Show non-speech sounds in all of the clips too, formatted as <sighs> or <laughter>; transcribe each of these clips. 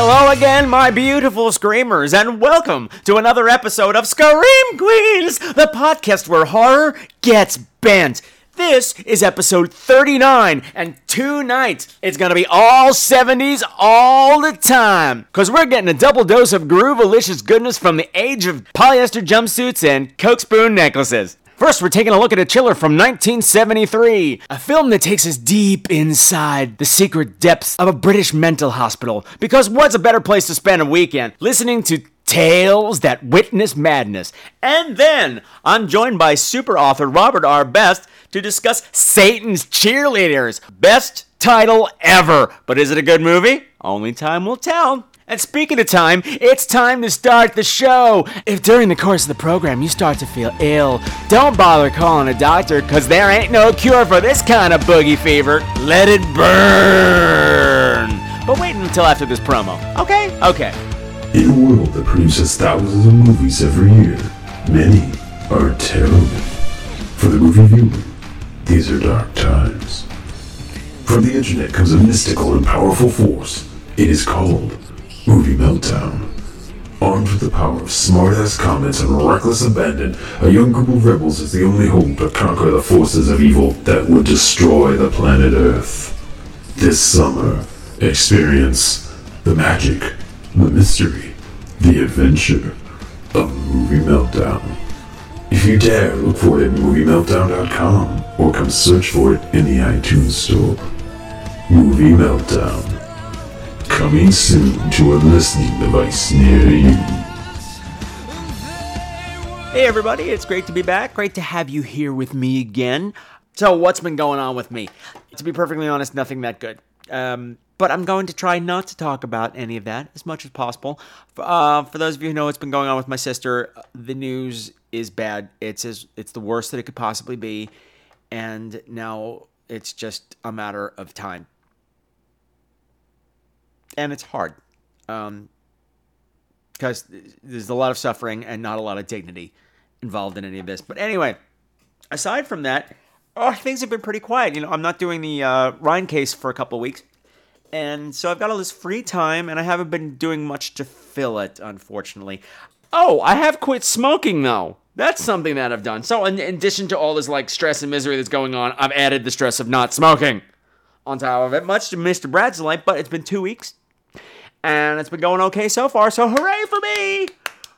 Hello again, my beautiful screamers, and welcome to another episode of Scream Queens, the podcast where horror gets bent. This is episode 39, and tonight it's gonna be all 70s all the time. Cause we're getting a double dose of groovalicious goodness from the age of polyester jumpsuits and coke spoon necklaces. First, we're taking a look at a chiller from 1973, a film that takes us deep inside the secret depths of a British mental hospital. Because what's a better place to spend a weekend? Listening to Tales that Witness Madness. And then I'm joined by super author Robert R. Best to discuss Satan's Cheerleaders. Best title ever. But is it a good movie? Only time will tell. And speaking of time, it's time to start the show. If during the course of the program you start to feel ill, don't bother calling a doctor, because there ain't no cure for this kind of boogie fever. Let it burn. But wait until after this promo, okay? Okay. In a world that produces thousands of movies every year, many are terrible. For the movie viewer, these are dark times. From the internet comes a mystical and powerful force. It is called Movie Meltdown. Armed with the power of smart-ass comments and reckless abandon, a young group of rebels is the only hope to conquer the forces of evil that would destroy the planet Earth. This summer, experience the magic, the mystery, the adventure of Movie Meltdown. If you dare, look for it at MovieMeltdown.com or come search for it in the iTunes Store. Movie Meltdown. Coming soon to a listening device near you. Hey everybody, it's great to be back. Great to have you here with me again. So, what's been going on with me? To be perfectly honest, nothing that good. Um, but I'm going to try not to talk about any of that as much as possible. Uh, for those of you who know what's been going on with my sister, the news is bad. It's as, it's the worst that it could possibly be, and now it's just a matter of time. And it's hard. Um, because there's a lot of suffering and not a lot of dignity involved in any of this. But anyway, aside from that, oh, things have been pretty quiet. You know, I'm not doing the uh, Rhine case for a couple weeks, and so I've got all this free time, and I haven't been doing much to fill it, unfortunately. Oh, I have quit smoking though. That's something that I've done. So, in, in addition to all this like stress and misery that's going on, I've added the stress of not smoking on top of it, much to Mr. Brad's delight. But it's been two weeks and it's been going okay so far. So hooray for me!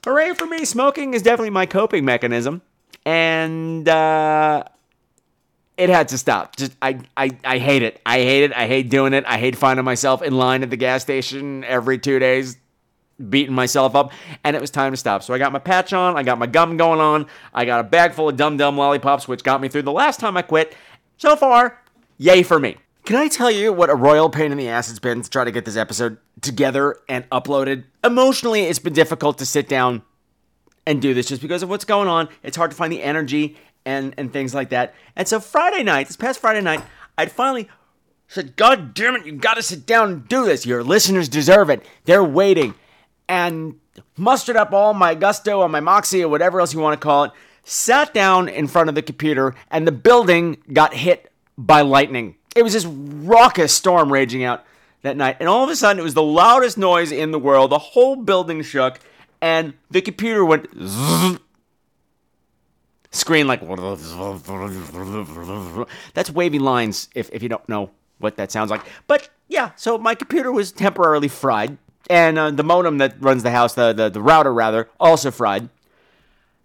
Hooray for me! Smoking is definitely my coping mechanism, and uh, it had to stop. Just I, I I hate it. I hate it. I hate doing it. I hate finding myself in line at the gas station every two days. Beating myself up, and it was time to stop. So I got my patch on, I got my gum going on, I got a bag full of dum dum lollipops, which got me through the last time I quit. So far, yay for me. Can I tell you what a royal pain in the ass it's been to try to get this episode together and uploaded? Emotionally, it's been difficult to sit down and do this just because of what's going on. It's hard to find the energy and, and things like that. And so Friday night, this past Friday night, I'd finally said, God damn it, you gotta sit down and do this. Your listeners deserve it. They're waiting. And mustered up all my gusto or my moxie or whatever else you want to call it, sat down in front of the computer, and the building got hit by lightning it was this raucous storm raging out that night, and all of a sudden it was the loudest noise in the world. The whole building shook, and the computer went zzz, <laughs> screen like <laughs> that's wavy lines if, if you don't know what that sounds like. But yeah, so my computer was temporarily fried, and uh, the modem that runs the house, the, the the router rather, also fried.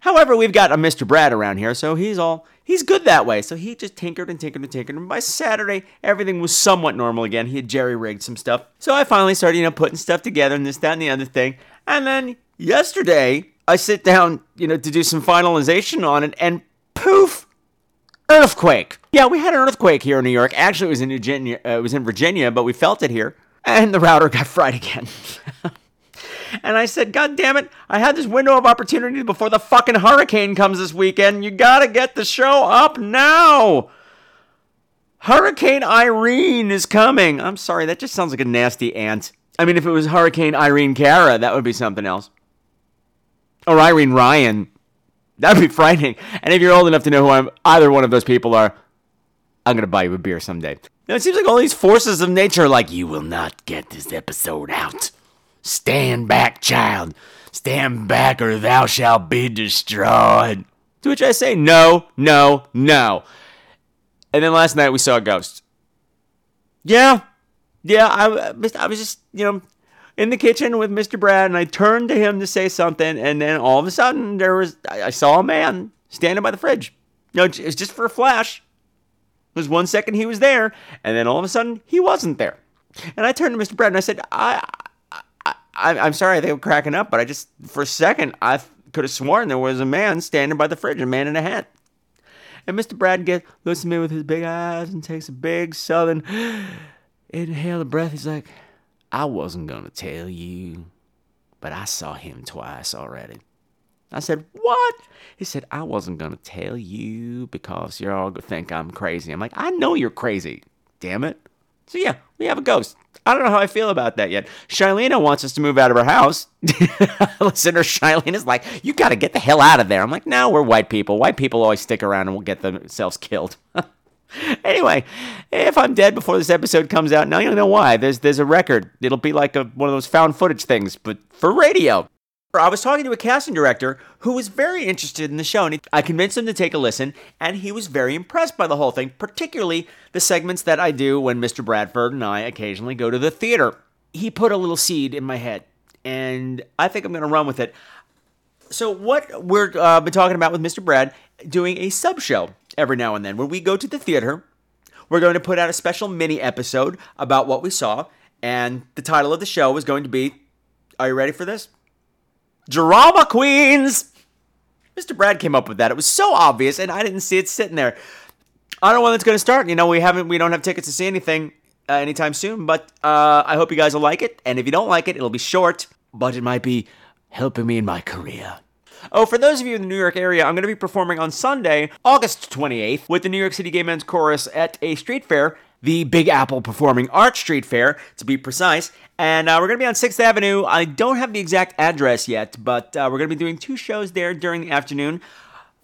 However, we've got a Mr. Brad around here, so he's all he's good that way. So he just tinkered and tinkered and tinkered. And by Saturday, everything was somewhat normal again. He had jerry rigged some stuff. So I finally started, you know, putting stuff together and this, that, and the other thing. And then yesterday, I sit down, you know, to do some finalization on it, and poof, earthquake. Yeah, we had an earthquake here in New York. Actually, it was in Virginia. Uh, it was in Virginia, but we felt it here, and the router got fried again. <laughs> And I said, God damn it, I had this window of opportunity before the fucking hurricane comes this weekend. You gotta get the show up now. Hurricane Irene is coming. I'm sorry, that just sounds like a nasty ant. I mean, if it was Hurricane Irene Cara, that would be something else. Or Irene Ryan. That would be <laughs> frightening. And if you're old enough to know who I'm, either one of those people are, I'm going to buy you a beer someday. Now, it seems like all these forces of nature are like, you will not get this episode out. Stand back, child. Stand back, or thou shalt be destroyed. To which I say, no, no, no. And then last night we saw a ghost. Yeah, yeah, I, I was just, you know, in the kitchen with Mr. Brad, and I turned to him to say something, and then all of a sudden there was, I saw a man standing by the fridge. You know, it's just for a flash. It was one second he was there, and then all of a sudden he wasn't there. And I turned to Mr. Brad and I said, I, I, I am sorry, they were cracking up, but I just, for a second, I could have sworn there was a man standing by the fridge, a man in a hat. And Mr. Brad gets looks at me with his big eyes and takes a big southern <gasps> inhale of breath. He's like, I wasn't gonna tell you, but I saw him twice already. I said, What? He said, I wasn't gonna tell you because you're all gonna think I'm crazy. I'm like, I know you're crazy, damn it. So yeah, we have a ghost. I don't know how I feel about that yet. Shailena wants us to move out of her house. <laughs> Listener Shailene is like, you got to get the hell out of there. I'm like, no, we're white people. White people always stick around and will get themselves killed. <laughs> anyway, if I'm dead before this episode comes out, now you know why. There's there's a record. It'll be like a, one of those found footage things, but for radio. I was talking to a casting director who was very interested in the show, and I convinced him to take a listen, and he was very impressed by the whole thing, particularly the segments that I do when Mr. Bradford and I occasionally go to the theater. He put a little seed in my head, and I think I'm going to run with it. So, what we're uh, been talking about with Mr. Brad, doing a sub show every now and then, where we go to the theater. We're going to put out a special mini episode about what we saw, and the title of the show is going to be. Are you ready for this? Drama Queens. Mr. Brad came up with that. It was so obvious, and I didn't see it sitting there. I don't know when it's going to start. You know, we haven't, we don't have tickets to see anything uh, anytime soon, but uh, I hope you guys will like it. And if you don't like it, it'll be short, but it might be helping me in my career. Oh, for those of you in the New York area, I'm going to be performing on Sunday, August 28th, with the New York City Gay Men's Chorus at a street fair the Big Apple Performing Arts Street Fair, to be precise. And uh, we're going to be on 6th Avenue. I don't have the exact address yet, but uh, we're going to be doing two shows there during the afternoon.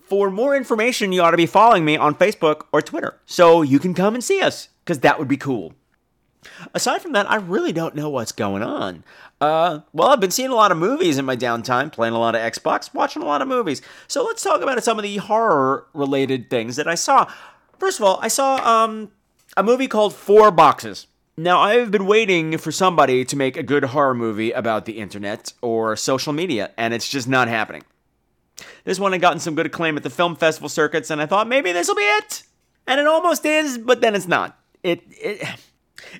For more information, you ought to be following me on Facebook or Twitter so you can come and see us, because that would be cool. Aside from that, I really don't know what's going on. Uh, well, I've been seeing a lot of movies in my downtime, playing a lot of Xbox, watching a lot of movies. So let's talk about some of the horror related things that I saw. First of all, I saw um, a movie called Four Boxes. Now, I've been waiting for somebody to make a good horror movie about the internet or social media, and it's just not happening. This one had gotten some good acclaim at the film festival circuits, and I thought maybe this will be it. And it almost is, but then it's not. It, it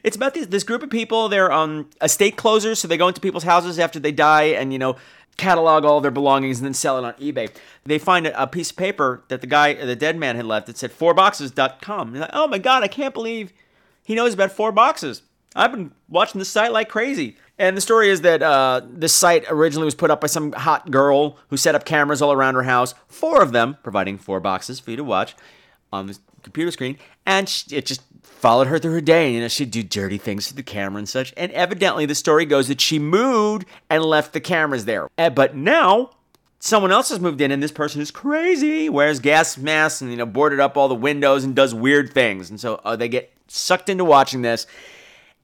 it's about this, this group of people. They're um, estate closers, so they go into people's houses after they die, and you know catalog all their belongings and then sell it on eBay. They find a, piece of paper that the guy, the dead man, had left that said fourboxes.com. Like, oh my God, I can't believe he knows about four boxes. I've been watching this site like crazy. And the story is that uh, this site originally was put up by some hot girl who set up cameras all around her house, four of them, providing four boxes for you to watch on the computer screen. And it just followed her through her day. You know, she'd do dirty things to the camera and such. And evidently, the story goes that she moved and left the cameras there. Eh, but now, someone else has moved in, and this person is crazy, wears gas masks, and you know, boarded up all the windows and does weird things. And so uh, they get sucked into watching this.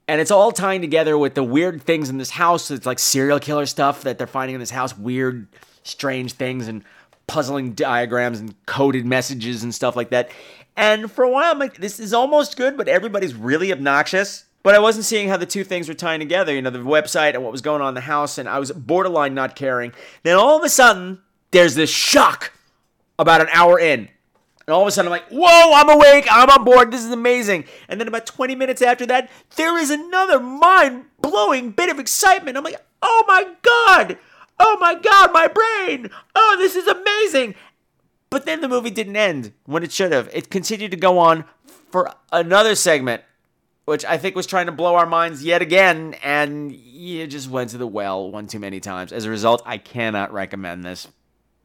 And it's all tying together with the weird things in this house. It's like serial killer stuff that they're finding in this house, weird, strange things, and puzzling diagrams and coded messages and stuff like that. And for a while, I'm like, this is almost good, but everybody's really obnoxious. But I wasn't seeing how the two things were tying together, you know, the website and what was going on in the house, and I was borderline not caring. Then all of a sudden, there's this shock about an hour in. And all of a sudden, I'm like, whoa, I'm awake, I'm on board, this is amazing. And then about 20 minutes after that, there is another mind blowing bit of excitement. I'm like, oh my God, oh my God, my brain, oh, this is amazing. But then the movie didn't end when it should have. It continued to go on for another segment which I think was trying to blow our minds yet again, and you just went to the well one too many times. As a result, I cannot recommend this.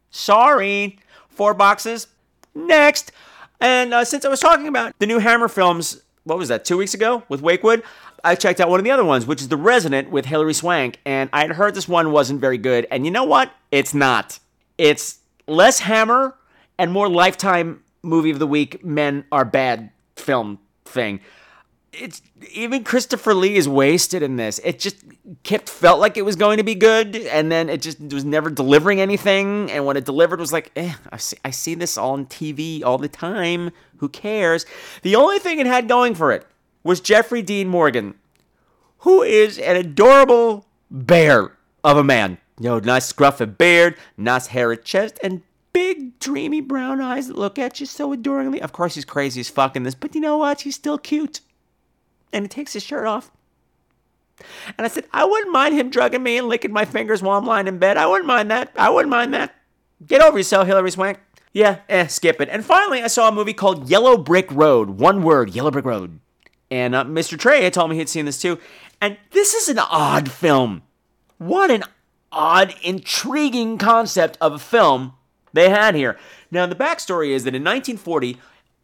Sorry. Four boxes. Next. And uh, since I was talking about the new Hammer films, what was that, two weeks ago with Wakewood? I checked out one of the other ones, which is The Resident with Hilary Swank, and I had heard this one wasn't very good. And you know what? It's not. It's less Hammer and more Lifetime movie of the week, Men Are Bad film thing. It's even Christopher Lee is wasted in this. It just kept felt like it was going to be good, and then it just was never delivering anything. And when it delivered, was like, eh, I see, I see this on TV all the time. Who cares? The only thing it had going for it was Jeffrey Dean Morgan, who is an adorable bear of a man. You know, nice scruffy beard, nice hairy chest, and big dreamy brown eyes that look at you so adoringly. Of course, he's crazy as fuck in this, but you know what? He's still cute. And he takes his shirt off. And I said, I wouldn't mind him drugging me and licking my fingers while I'm lying in bed. I wouldn't mind that. I wouldn't mind that. Get over yourself, Hilary Swank. Yeah, eh, skip it. And finally, I saw a movie called Yellow Brick Road. One word, Yellow Brick Road. And uh, Mr. Trey had told me he'd seen this too. And this is an odd film. What an odd, intriguing concept of a film they had here. Now, the backstory is that in 1940,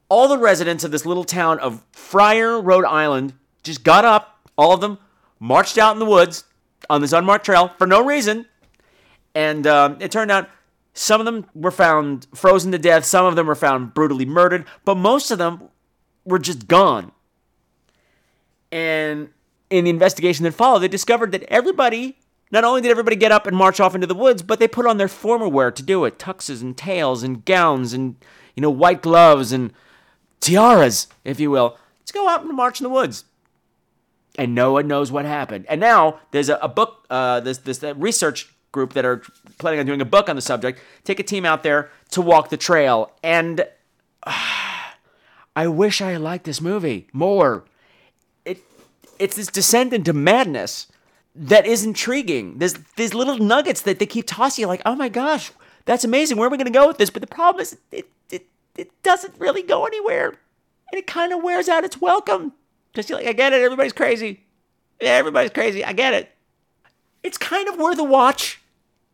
all the residents of this little town of Friar, Rhode Island, just got up, all of them, marched out in the woods on this unmarked trail for no reason. And um, it turned out some of them were found frozen to death, some of them were found brutally murdered, but most of them were just gone. And in the investigation that followed, they discovered that everybody, not only did everybody get up and march off into the woods, but they put on their former wear to do it tuxes and tails and gowns and, you know, white gloves and tiaras, if you will, to go out and march in the woods. And no one knows what happened. And now there's a, a book, uh, this this research group that are planning on doing a book on the subject. Take a team out there to walk the trail, and uh, <sighs> I wish I liked this movie more. It it's this descent into madness that is intriguing. There's these little nuggets that they keep tossing you, like, oh my gosh, that's amazing. Where are we going to go with this? But the problem is, it it it doesn't really go anywhere, and it kind of wears out its welcome. Because you're like, I get it, everybody's crazy. Yeah, everybody's crazy. I get it. It's kind of worth a watch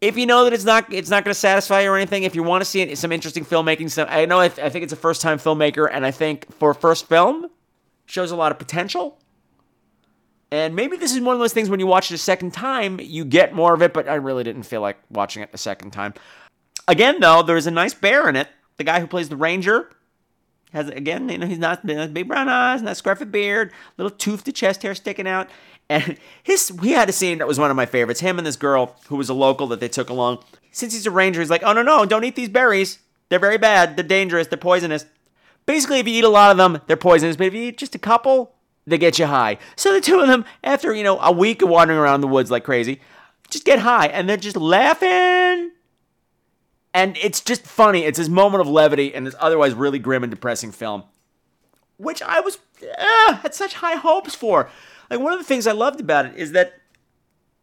if you know that it's not it's not going to satisfy you or anything. If you want to see it, some interesting filmmaking, some I know I, th- I think it's a first time filmmaker, and I think for first film, shows a lot of potential. And maybe this is one of those things when you watch it a second time, you get more of it, but I really didn't feel like watching it a second time. Again, though, there's a nice bear in it. The guy who plays the ranger has again, you know, he's not big brown eyes, that scruffy beard, little tooth to chest hair sticking out. And his he had a scene that was one of my favorites. Him and this girl who was a local that they took along. Since he's a ranger, he's like, oh no no, don't eat these berries. They're very bad. They're dangerous. They're poisonous. Basically, if you eat a lot of them, they're poisonous. But if you eat just a couple, they get you high. So the two of them, after you know a week of wandering around the woods like crazy, just get high and they're just laughing and it's just funny. It's this moment of levity in this otherwise really grim and depressing film, which I was uh, had such high hopes for. Like one of the things I loved about it is that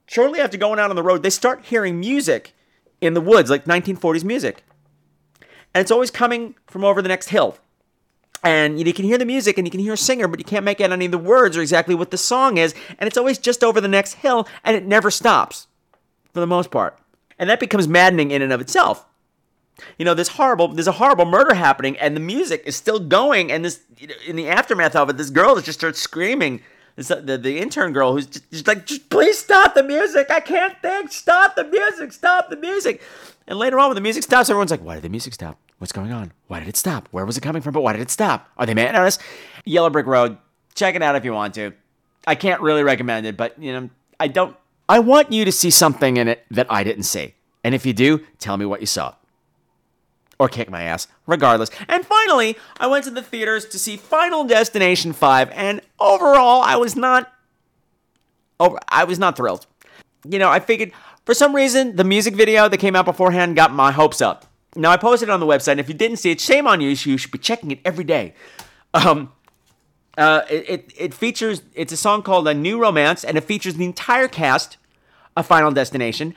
shortly after going out on the road, they start hearing music in the woods, like 1940s music, and it's always coming from over the next hill. And you can hear the music and you can hear a singer, but you can't make out any of the words or exactly what the song is. And it's always just over the next hill, and it never stops for the most part. And that becomes maddening in and of itself you know, this horrible, there's a horrible murder happening, and the music is still going, and this, in the aftermath of it, this girl just starts screaming. This, uh, the, the intern girl who's just, just like, just please stop the music. I can't think. Stop the music. Stop the music. And later on, when the music stops, everyone's like, why did the music stop? What's going on? Why did it stop? Where was it coming from? But why did it stop? Are they mad at us? Yellow Brick Road. Check it out if you want to. I can't really recommend it, but, you know, I don't. I want you to see something in it that I didn't see. And if you do, tell me what you saw or kick my ass, regardless. And finally, I went to the theaters to see Final Destination 5, and overall, I was not over I was not thrilled. You know, I figured for some reason the music video that came out beforehand got my hopes up. Now I posted it on the website, and if you didn't see it, shame on you. You should be checking it every day. Um, uh, it, it, it features it's a song called "A New Romance," and it features the entire cast of Final Destination,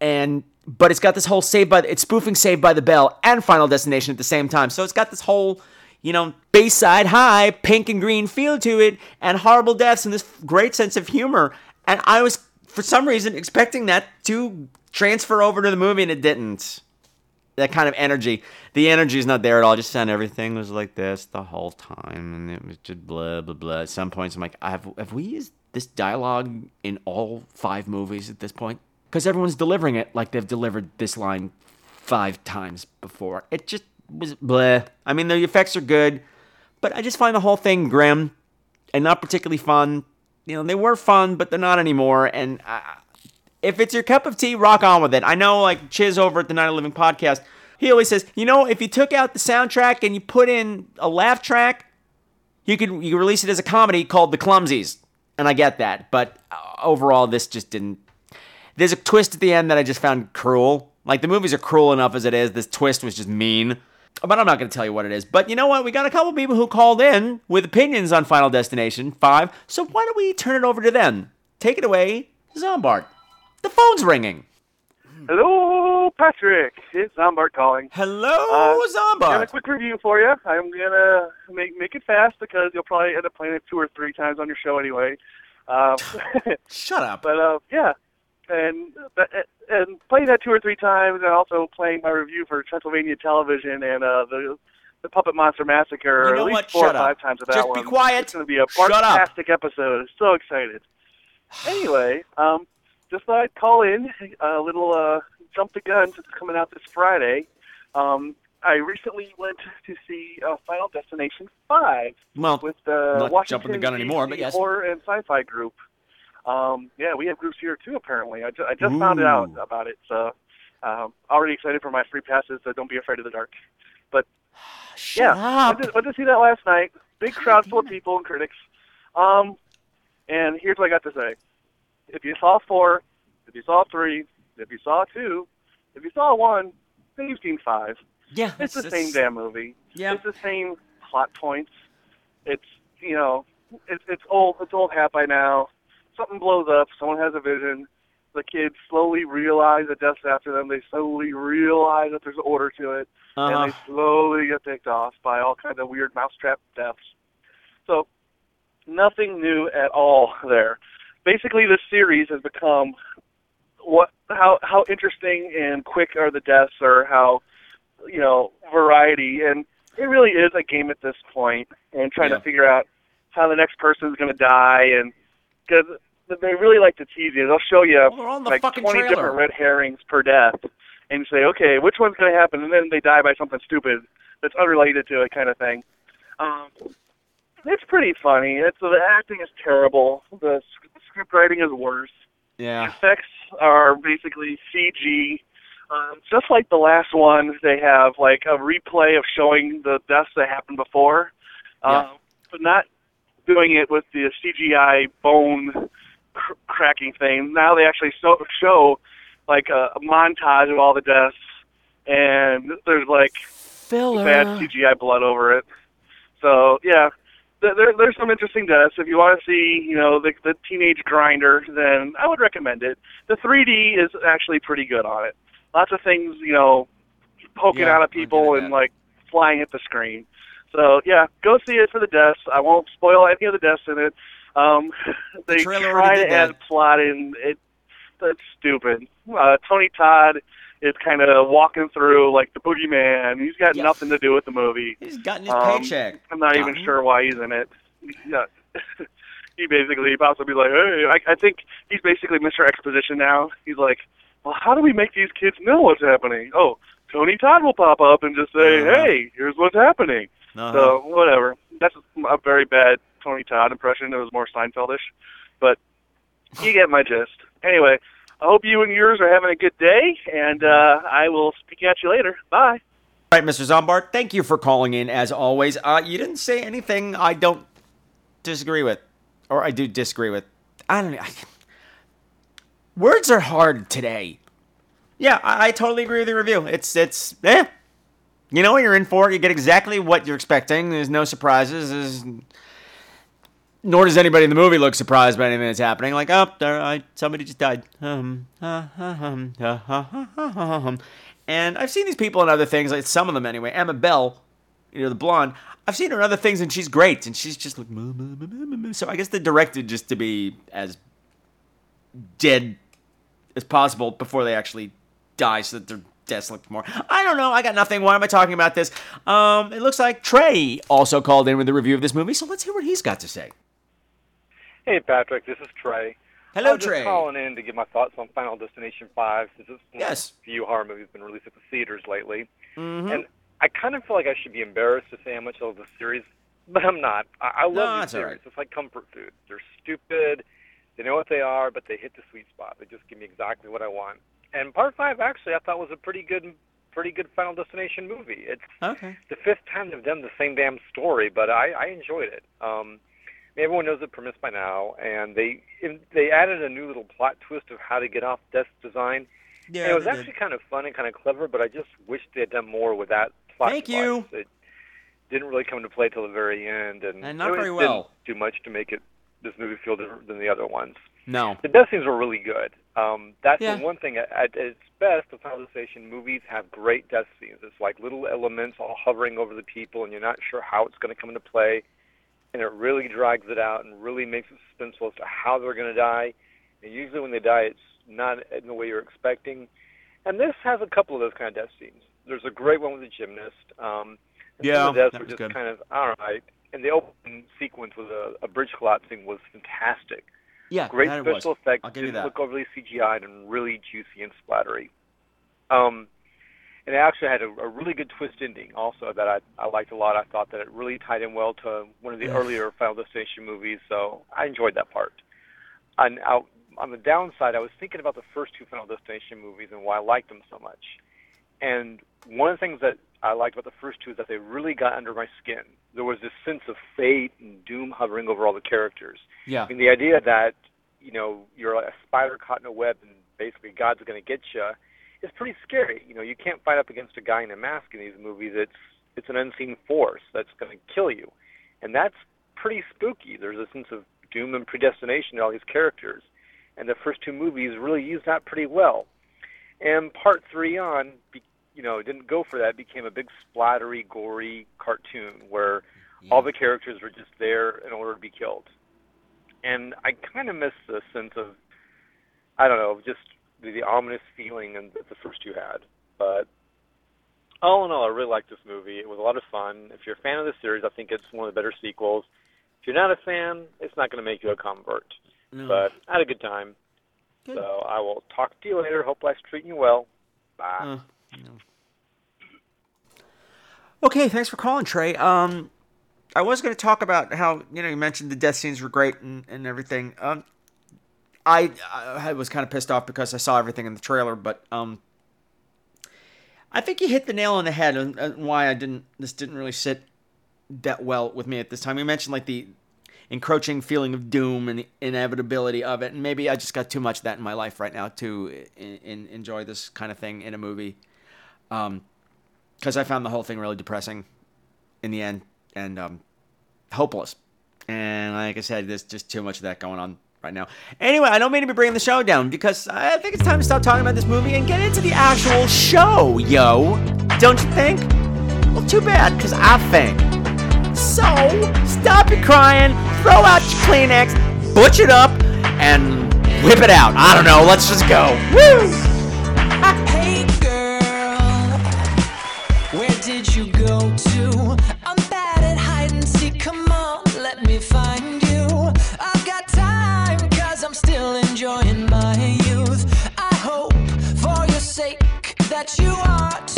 and but it's got this whole Save by it's spoofing Saved by the Bell and Final Destination at the same time. So it's got this whole you know, Bayside High, pink and green feel to it, and horrible deaths and this great sense of humor. And I was, for some reason, expecting that to transfer over to the movie, and it didn't. That kind of energy. The energy is not there at all. Just found everything was like this the whole time, and it was just blah blah blah. At some points, I'm like, have have we used this dialogue in all five movies at this point? Because everyone's delivering it like they've delivered this line five times before. It just was blah. I mean, the effects are good, but I just find the whole thing grim and not particularly fun. You know, they were fun, but they're not anymore. And uh, if it's your cup of tea, rock on with it. I know, like Chiz over at the Night of Living podcast, he always says, you know, if you took out the soundtrack and you put in a laugh track, you could you release it as a comedy called The Clumsies. And I get that, but uh, overall, this just didn't. There's a twist at the end that I just found cruel. Like the movies are cruel enough as it is. This twist was just mean. But I'm not going to tell you what it is. But you know what? We got a couple people who called in with opinions on Final Destination 5. So why don't we turn it over to them? Take it away, Zombart. The phone's ringing. Hello, Patrick. It's Zombart calling. Hello, Uh, Got a quick review for you. I'm gonna make make it fast because you'll probably end up playing it two or three times on your show anyway. Um, <laughs> Shut up. but uh, yeah, and and playing that two or three times, and also playing my review for Transylvania Television and uh, the the Puppet Monster Massacre You know at least what? four Shut or up. five times of that Just one. be quiet. It's gonna be a up. fantastic episode. So excited. <sighs> Anyway, um, just thought I'd call in a little uh, jump the gun since it's coming out this Friday. Um, I recently went to see uh, Final Destination Five Well, with the not Washington jumping the gun anymore, but yes. horror and sci-fi group. Um, yeah, we have groups here too. Apparently, I, ju- I just found it out about it. So, um, already excited for my free passes. So don't be afraid of the dark. But <sighs> shut yeah, up. went to, went to see that last night. Big crowd full of people and critics. Um, and here's what I got to say: If you saw four, if you saw three, if you saw two, if you saw one, then you've seen five. Yeah, It's the same damn movie. Yeah. It's the same plot points. It's you know, it's it's old. It's old hat by now. Something blows up. Someone has a vision. The kids slowly realize the death's after them. They slowly realize that there's an order to it, Uh-huh. and they slowly get picked off by all kinds of weird mousetrap deaths. So, nothing new at all <laughs> there. Basically, this series has become what how how interesting and quick are the deaths, or how you know variety, and it really is a game at this point, and trying Yeah. to figure out how the next person is going to die, and because they really like to tease you. They'll show you Well, the like 20 trailer. different red herrings per death, and you say, okay, which one's going to happen? And then they die by something stupid that's unrelated to it, kind of thing. Um, it's pretty funny. It's the acting is terrible. The script writing is worse. The Yeah. effects are basically CG. Um, just like the last one, they have like a replay of showing the deaths that happened before, um, but not doing it with the CGI bone cr- cracking thing. Now they actually so- show like a, a montage of all the deaths, and there's like Filler. bad CGI blood over it. So yeah, there, there's some interesting deaths. If you want to see, you know, the, the teenage grinder, then I would recommend it. The 3D is actually pretty good on it. Lots of things, you know, poking Yeah, out at people and like flying at the screen. So yeah, go see it for the deaths. I won't spoil any of the deaths in it. Um, <laughs> they trailer try to add plot in. It that's stupid. Uh, Tony Todd is kind of walking through like the boogeyman. He's got Yeah. nothing to do with the movie. He's gotten his Um, paycheck. I'm not even Gotten. sure why he's in it. Yeah. <laughs> he basically possibly like, hey, I, I think he's basically Mr. Exposition now. He's like, well, how do we make these kids know what's happening? Oh, Tony Todd will pop up and just say, Uh-huh. hey, here's what's happening. Uh-huh. So whatever. That's a very bad Tony Todd impression. It was more Seinfeldish, but you get my gist. Anyway, I hope you and yours are having a good day, and uh, I will speak at you later. Bye. All right, Mr. Zombart, thank you for calling in as always. Uh, you didn't say anything I don't disagree with, or I do disagree with. I don't know. I, words are hard today. Yeah, I, I totally agree with the review. It's it's eh. You know what you're in for. You get exactly what you're expecting. There's no surprises. There's, nor does anybody in the movie look surprised by anything that's happening. Like, oh, there, I, somebody just died. And I've seen these people in other things, like some of them anyway. Emma Bell you know, the blonde. I've seen her in other things, and she's great, and she's just like. So I guess they directed just to be as dead as possible before they actually die, so that deaths look more. I don't know. I got nothing. Why am I talking about this? Um, it looks like Trey also called in with a review of this movie, so let's hear what he's got to say. Hey, Patrick. This is Trey. Hello, I was Trey. just calling in to give my thoughts on Final Destination 5, since it's one Yes. of the few horror movies been released at the theaters lately. Mhm. And I kind of feel like I should be embarrassed to say how much I love the series, but I'm not. I, I love No, these series. right. It's like comfort food. They're stupid. They know what they are, but they hit the sweet spot. They just give me exactly what I want. And Part 5, actually, I thought was a pretty good, pretty good Final Destination movie. It's Okay. the fifth time they've done the same damn story, but I, I enjoyed it. Um, I mean, everyone knows the premise by now, and they they added a new little plot twist of how to get off Death's design. Yeah. and it was they did. actually kind of fun and kind of clever, but I just wish they had done more with that plot Thank device. you. It didn't really come into play till the very end, and, And not it very didn't well. do much to make it this movie feel different than the other ones. No. The death scenes were really good. Um, that's Yeah. the one thing. At, at its best, the Final Destination movies have great death scenes. It's like little elements all hovering over the people, and you're not sure how it's going to come into play. And it really drags it out and really makes it suspenseful as to how they're going to die. And usually, when they die, it's not in the way you're expecting. And this has a couple of those kind of death scenes. There's a great one with the gymnast. Um, Yeah, the deaths that were just good. kind of all right. And the opening sequence with a, a bridge collapsing was fantastic. Yeah. Great special effects. I'll give didn't look overly CGI'd and really juicy and splattery. Um, and it actually had a, a really good twist ending also that I, I liked a lot. I thought that it really tied in well to one of the Yeah. earlier Final Destination movies, so I enjoyed that part. And out, on the downside, I was thinking about the first two Final Destination movies and why I liked them so much. And one of the things that I liked about the first two is that they really got under my skin. There was this sense of fate and doom hovering over all the characters. Yeah. I mean, the idea that you know you're a spider caught in a web and basically God's going to get you is pretty scary. You know, you can't fight up against a guy in a mask in these movies. It's it's an unseen force that's going to kill you, and that's pretty spooky. There's a sense of doom and predestination to all these characters, and the first two movies really use that pretty well. And part three on, you know, didn't go for that. Became a big splattery, gory cartoon where all the characters were just there in order to be killed. And I kind of miss the sense of, I don't know, just the, the ominous feeling and that the first two had. But all in all, I really liked this movie. It was a lot of fun. If you're a fan of the series, I think it's one of the better sequels. If you're not a fan, it's not going to make you a convert. No. But I had a good time. Good. So I will talk to you later. Hope life's treating you well. Bye. Uh, no. Okay, thanks for calling, Trey. Um, I was going to talk about how you know you mentioned the death scenes were great and, and everything. Um, I I was kind of pissed off because I saw everything in the trailer, but um, I think you hit the nail on the head on, on why I didn't. This didn't really sit that well with me at this time. You mentioned like the encroaching feeling of doom and the inevitability of it, and maybe I just got too much of that in my life right now to in, in, enjoy this kind of thing in a movie. Um, because I found the whole thing really depressing in the end and um, hopeless. And like I said, there's just too much of that going on right now. Anyway, I don't mean to be bringing the show down because I think it's time to stop talking about this movie and get into the actual show, yo. Don't you think? Well, too bad, because I think. So, stop your crying, throw out your Kleenex, butch it up, and whip it out. I don't know, let's just go. Woo! Hey girl, where did you go to? That you are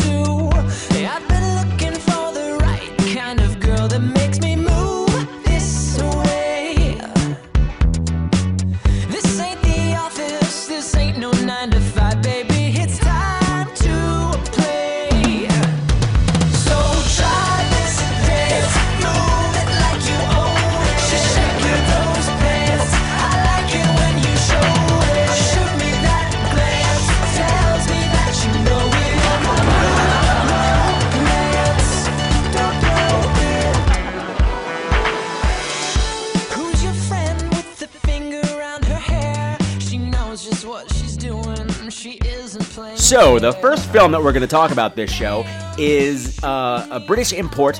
So, the first film that we're going to talk about this show is uh, a British import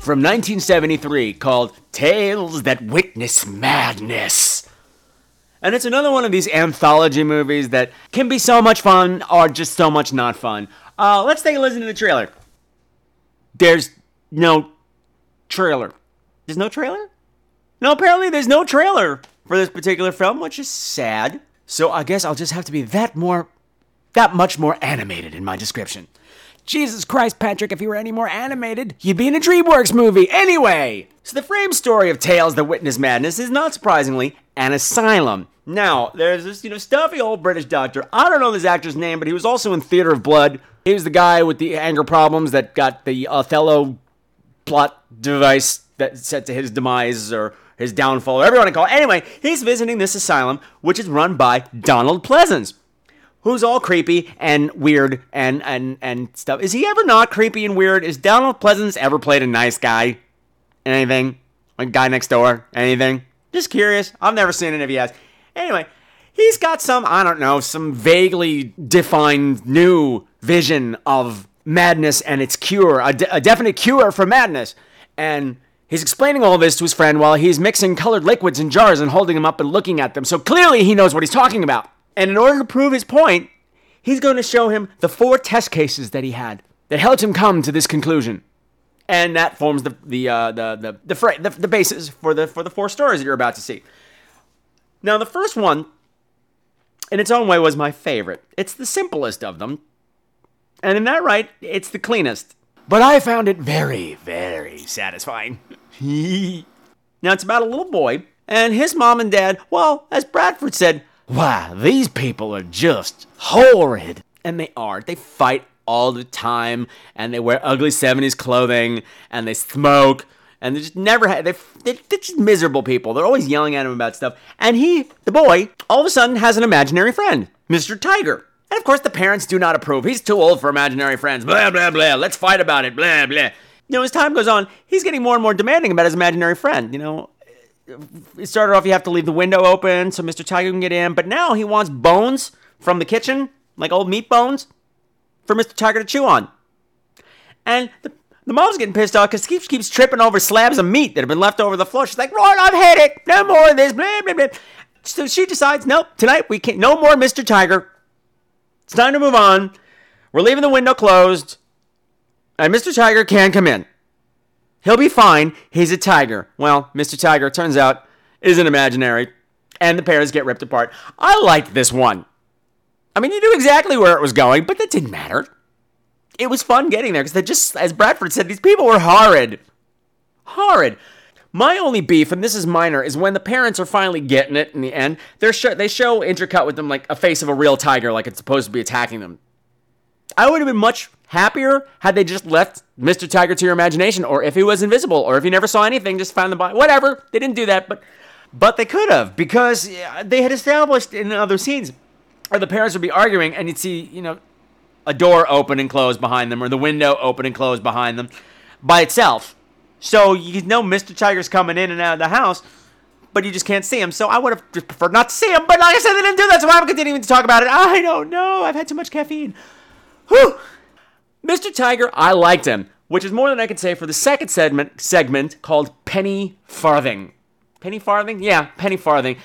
from 1973 called Tales That Witness Madness. And it's another one of these anthology movies that can be so much fun or just so much not fun. Uh, let's take a listen to the trailer. There's no trailer. There's no trailer? No, apparently there's no trailer for this particular film, which is sad. So I guess I'll just have to be that more, that much more animated in my description. Jesus Christ, Patrick, if you were any more animated, you'd be in a DreamWorks movie anyway! So the frame story of Tales That Witness Madness is not surprisingly an asylum. Now, there's this, you know, stuffy old British doctor. I don't know this actor's name, but he was also in Theater of Blood. He was the guy with the anger problems that got the Othello plot device that set to his demise or his downfall, or want to call. Anyway, he's visiting this asylum, which is run by Donald Pleasence who's all creepy and weird and and and stuff. Is he ever not creepy and weird? Is Donald Pleasence ever played a nice guy? Anything? Like guy next door? Anything? Just curious. I've never seen it if he has. Anyway, he's got some I don't know, some vaguely defined new vision of madness and its cure, a, de- a definite cure for madness, and. He's explaining all this to his friend while he's mixing colored liquids in jars and holding them up and looking at them. So clearly he knows what he's talking about. And in order to prove his point, he's going to show him the four test cases that he had that helped him come to this conclusion. And that forms the the uh, the the the, fra- the the basis for the for the four stories that you're about to see. Now, the first one, in its own way, was my favorite. It's the simplest of them, and in that right, it's the cleanest. But I found it very, very satisfying. <laughs> now, it's about a little boy and his mom and dad. Well, as Bradford said, Wow, these people are just horrid. And they are. They fight all the time, and they wear ugly 70s clothing, and they smoke, and they just never had. They, they're just miserable people. They're always yelling at him about stuff. And he, the boy, all of a sudden has an imaginary friend, Mr. Tiger. And of course, the parents do not approve. He's too old for imaginary friends. Blah, blah, blah. Let's fight about it. Blah, blah. You know, as time goes on, he's getting more and more demanding about his imaginary friend. You know, it started off you have to leave the window open so Mr. Tiger can get in, but now he wants bones from the kitchen, like old meat bones, for Mr. Tiger to chew on. And the, the mom's getting pissed off because keeps, keeps tripping over slabs of meat that have been left over the floor. She's like, Roy, I've had it. No more of this. Blah, blah, blah. So she decides, nope, tonight we can't. No more Mr. Tiger. It's time to move on. We're leaving the window closed. And Mr. Tiger can come in. He'll be fine. He's a tiger. Well, Mr. Tiger, turns out, isn't imaginary. And the parents get ripped apart. I liked this one. I mean, you knew exactly where it was going, but that didn't matter. It was fun getting there because they just, as Bradford said, these people were horrid. Horrid. My only beef, and this is minor, is when the parents are finally getting it in the end. They're sh- they show intercut with them like a face of a real tiger, like it's supposed to be attacking them. I would have been much happier had they just left Mr. Tiger to your imagination, or if he was invisible, or if he never saw anything, just found the body. Whatever. They didn't do that, but but they could have because they had established in other scenes, or the parents would be arguing, and you'd see you know a door open and close behind them, or the window open and close behind them by itself. So you know Mr. Tiger's coming in and out of the house. But you just can't see him, so I would have just preferred not to see him. But like I said, they didn't do that, so I'm continuing to talk about it. I don't know. I've had too much caffeine. Whew. Mr. Tiger, I liked him, which is more than I could say for the second segment segment called Penny Farthing. Penny Farthing? Yeah, Penny Farthing.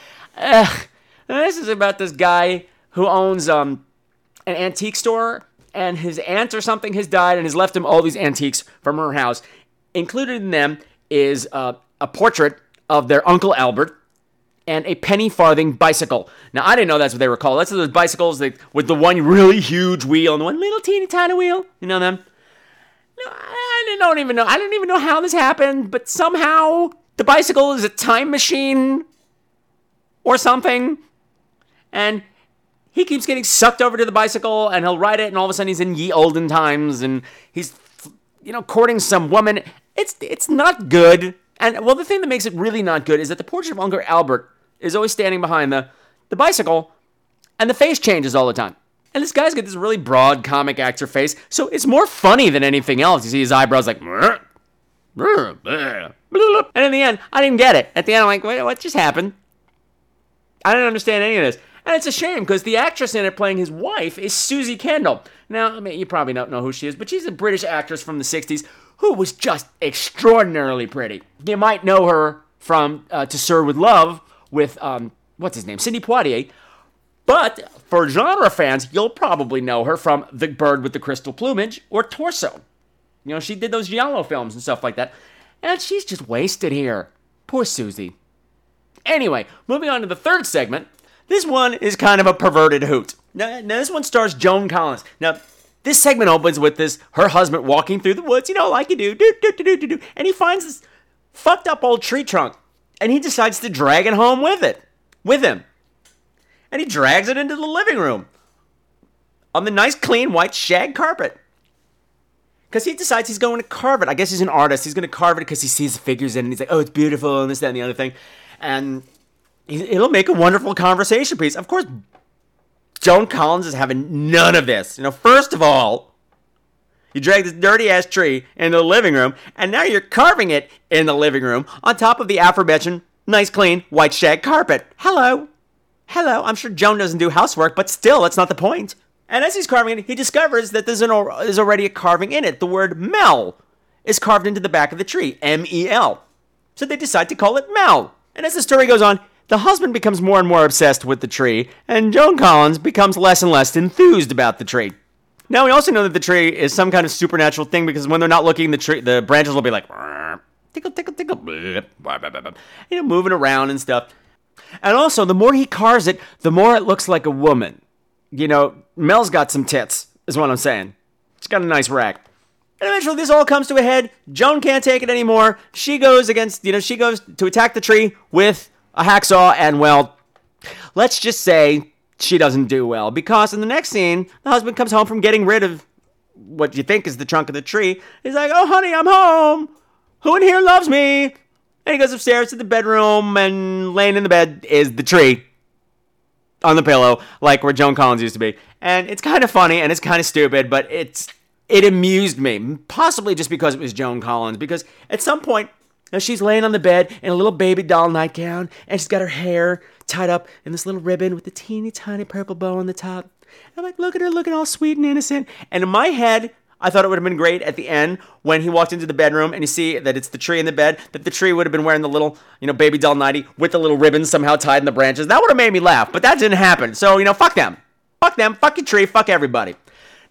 This is about this guy who owns um an antique store, and his aunt or something has died and has left him all these antiques from her house. Included in them is uh, a portrait of their Uncle Albert, and a penny farthing bicycle. Now I didn't know that's what they were called. That's those bicycles that, with the one really huge wheel and the one little teeny tiny wheel. You know them? No, I don't even know. I don't even know how this happened, but somehow the bicycle is a time machine or something, and he keeps getting sucked over to the bicycle, and he'll ride it, and all of a sudden he's in ye olden times, and he's you know courting some woman. It's it's not good. And well, the thing that makes it really not good is that the portrait of Uncle Albert is always standing behind the, the bicycle, and the face changes all the time. And this guy's got this really broad comic actor face, so it's more funny than anything else. You see his eyebrows like, and in the end, I didn't get it. At the end, I'm like, wait, what just happened? I didn't understand any of this. And it's a shame because the actress in it playing his wife is Suzy Kendall. Now, I mean, you probably don't know who she is, but she's a British actress from the 60s who was just extraordinarily pretty. You might know her from uh, To Sir with Love with, um, what's his name, Sidney Poitier. But for genre fans, you'll probably know her from The Bird with the Crystal Plumage or Torso. You know, she did those Giallo films and stuff like that. And she's just wasted here. Poor Suzy. Anyway, moving on to the third segment. This one is kind of a perverted hoot. Now, now this one stars Joan Collins. Now, this segment opens with this her husband walking through the woods, you know, like you do, do, do, do, do, do, and he finds this fucked up old tree trunk, and he decides to drag it home with it, with him, and he drags it into the living room on the nice, clean white shag carpet. Because he decides he's going to carve it. I guess he's an artist. He's going to carve it because he sees the figures in it and he's like, oh, it's beautiful and this, that, and the other thing. And it'll make a wonderful conversation piece. Of course, Joan Collins is having none of this. You know, first of all, you drag this dirty ass tree into the living room, and now you're carving it in the living room on top of the aforementioned nice, clean white shag carpet. Hello. Hello. I'm sure Joan doesn't do housework, but still, that's not the point. And as he's carving it, he discovers that there's, an, there's already a carving in it. The word Mel is carved into the back of the tree M E L. So they decide to call it Mel. And as the story goes on, the husband becomes more and more obsessed with the tree, and Joan Collins becomes less and less enthused about the tree. Now we also know that the tree is some kind of supernatural thing because when they're not looking, the tree, the branches will be like tickle, tickle, tickle, blah, blah, blah, you know, moving around and stuff. And also, the more he carves it, the more it looks like a woman. You know, Mel's got some tits, is what I'm saying. She's got a nice rack. And eventually, this all comes to a head. Joan can't take it anymore. She goes against, you know, she goes to attack the tree with a hacksaw, and well, let's just say she doesn't do well because in the next scene, the husband comes home from getting rid of what you think is the trunk of the tree. He's like, "Oh, honey, I'm home. Who in here loves me?" And he goes upstairs to the bedroom, and laying in the bed is the tree on the pillow, like where Joan Collins used to be. And it's kind of funny and it's kind of stupid, but it's it amused me, possibly just because it was Joan Collins. Because at some point, now she's laying on the bed in a little baby doll nightgown, and she's got her hair tied up in this little ribbon with a teeny tiny purple bow on the top. I'm like, look at her looking all sweet and innocent. And in my head, I thought it would have been great at the end when he walked into the bedroom and you see that it's the tree in the bed, that the tree would have been wearing the little, you know, baby doll nighty with the little ribbons somehow tied in the branches. That would have made me laugh, but that didn't happen. So, you know, fuck them. Fuck them. Fuck your tree. Fuck everybody.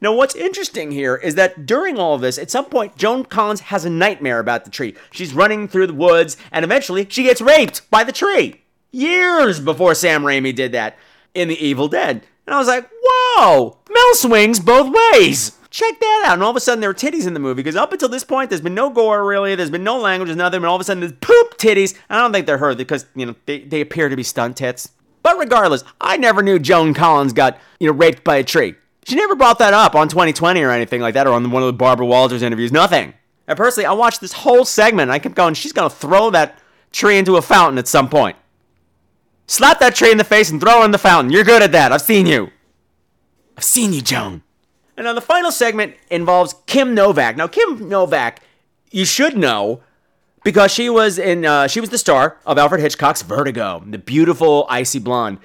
Now, what's interesting here is that during all of this, at some point, Joan Collins has a nightmare about the tree. She's running through the woods, and eventually she gets raped by the tree. Years before Sam Raimi did that in The Evil Dead. And I was like, whoa, Mel swings both ways. Check that out. And all of a sudden, there are titties in the movie because up until this point, there's been no gore really. There's been no language, there's nothing. And all of a sudden, there's poop titties. I don't think they're her because you know they, they appear to be stunt tits. But regardless, I never knew Joan Collins got you know raped by a tree. She never brought that up on 2020 or anything like that, or on one of the Barbara Walters interviews. Nothing. And personally, I watched this whole segment. I kept going. She's gonna throw that tree into a fountain at some point. Slap that tree in the face and throw it in the fountain. You're good at that. I've seen you. I've seen you, Joan. And now the final segment involves Kim Novak. Now, Kim Novak, you should know because she was in uh, she was the star of Alfred Hitchcock's Vertigo, the beautiful icy blonde.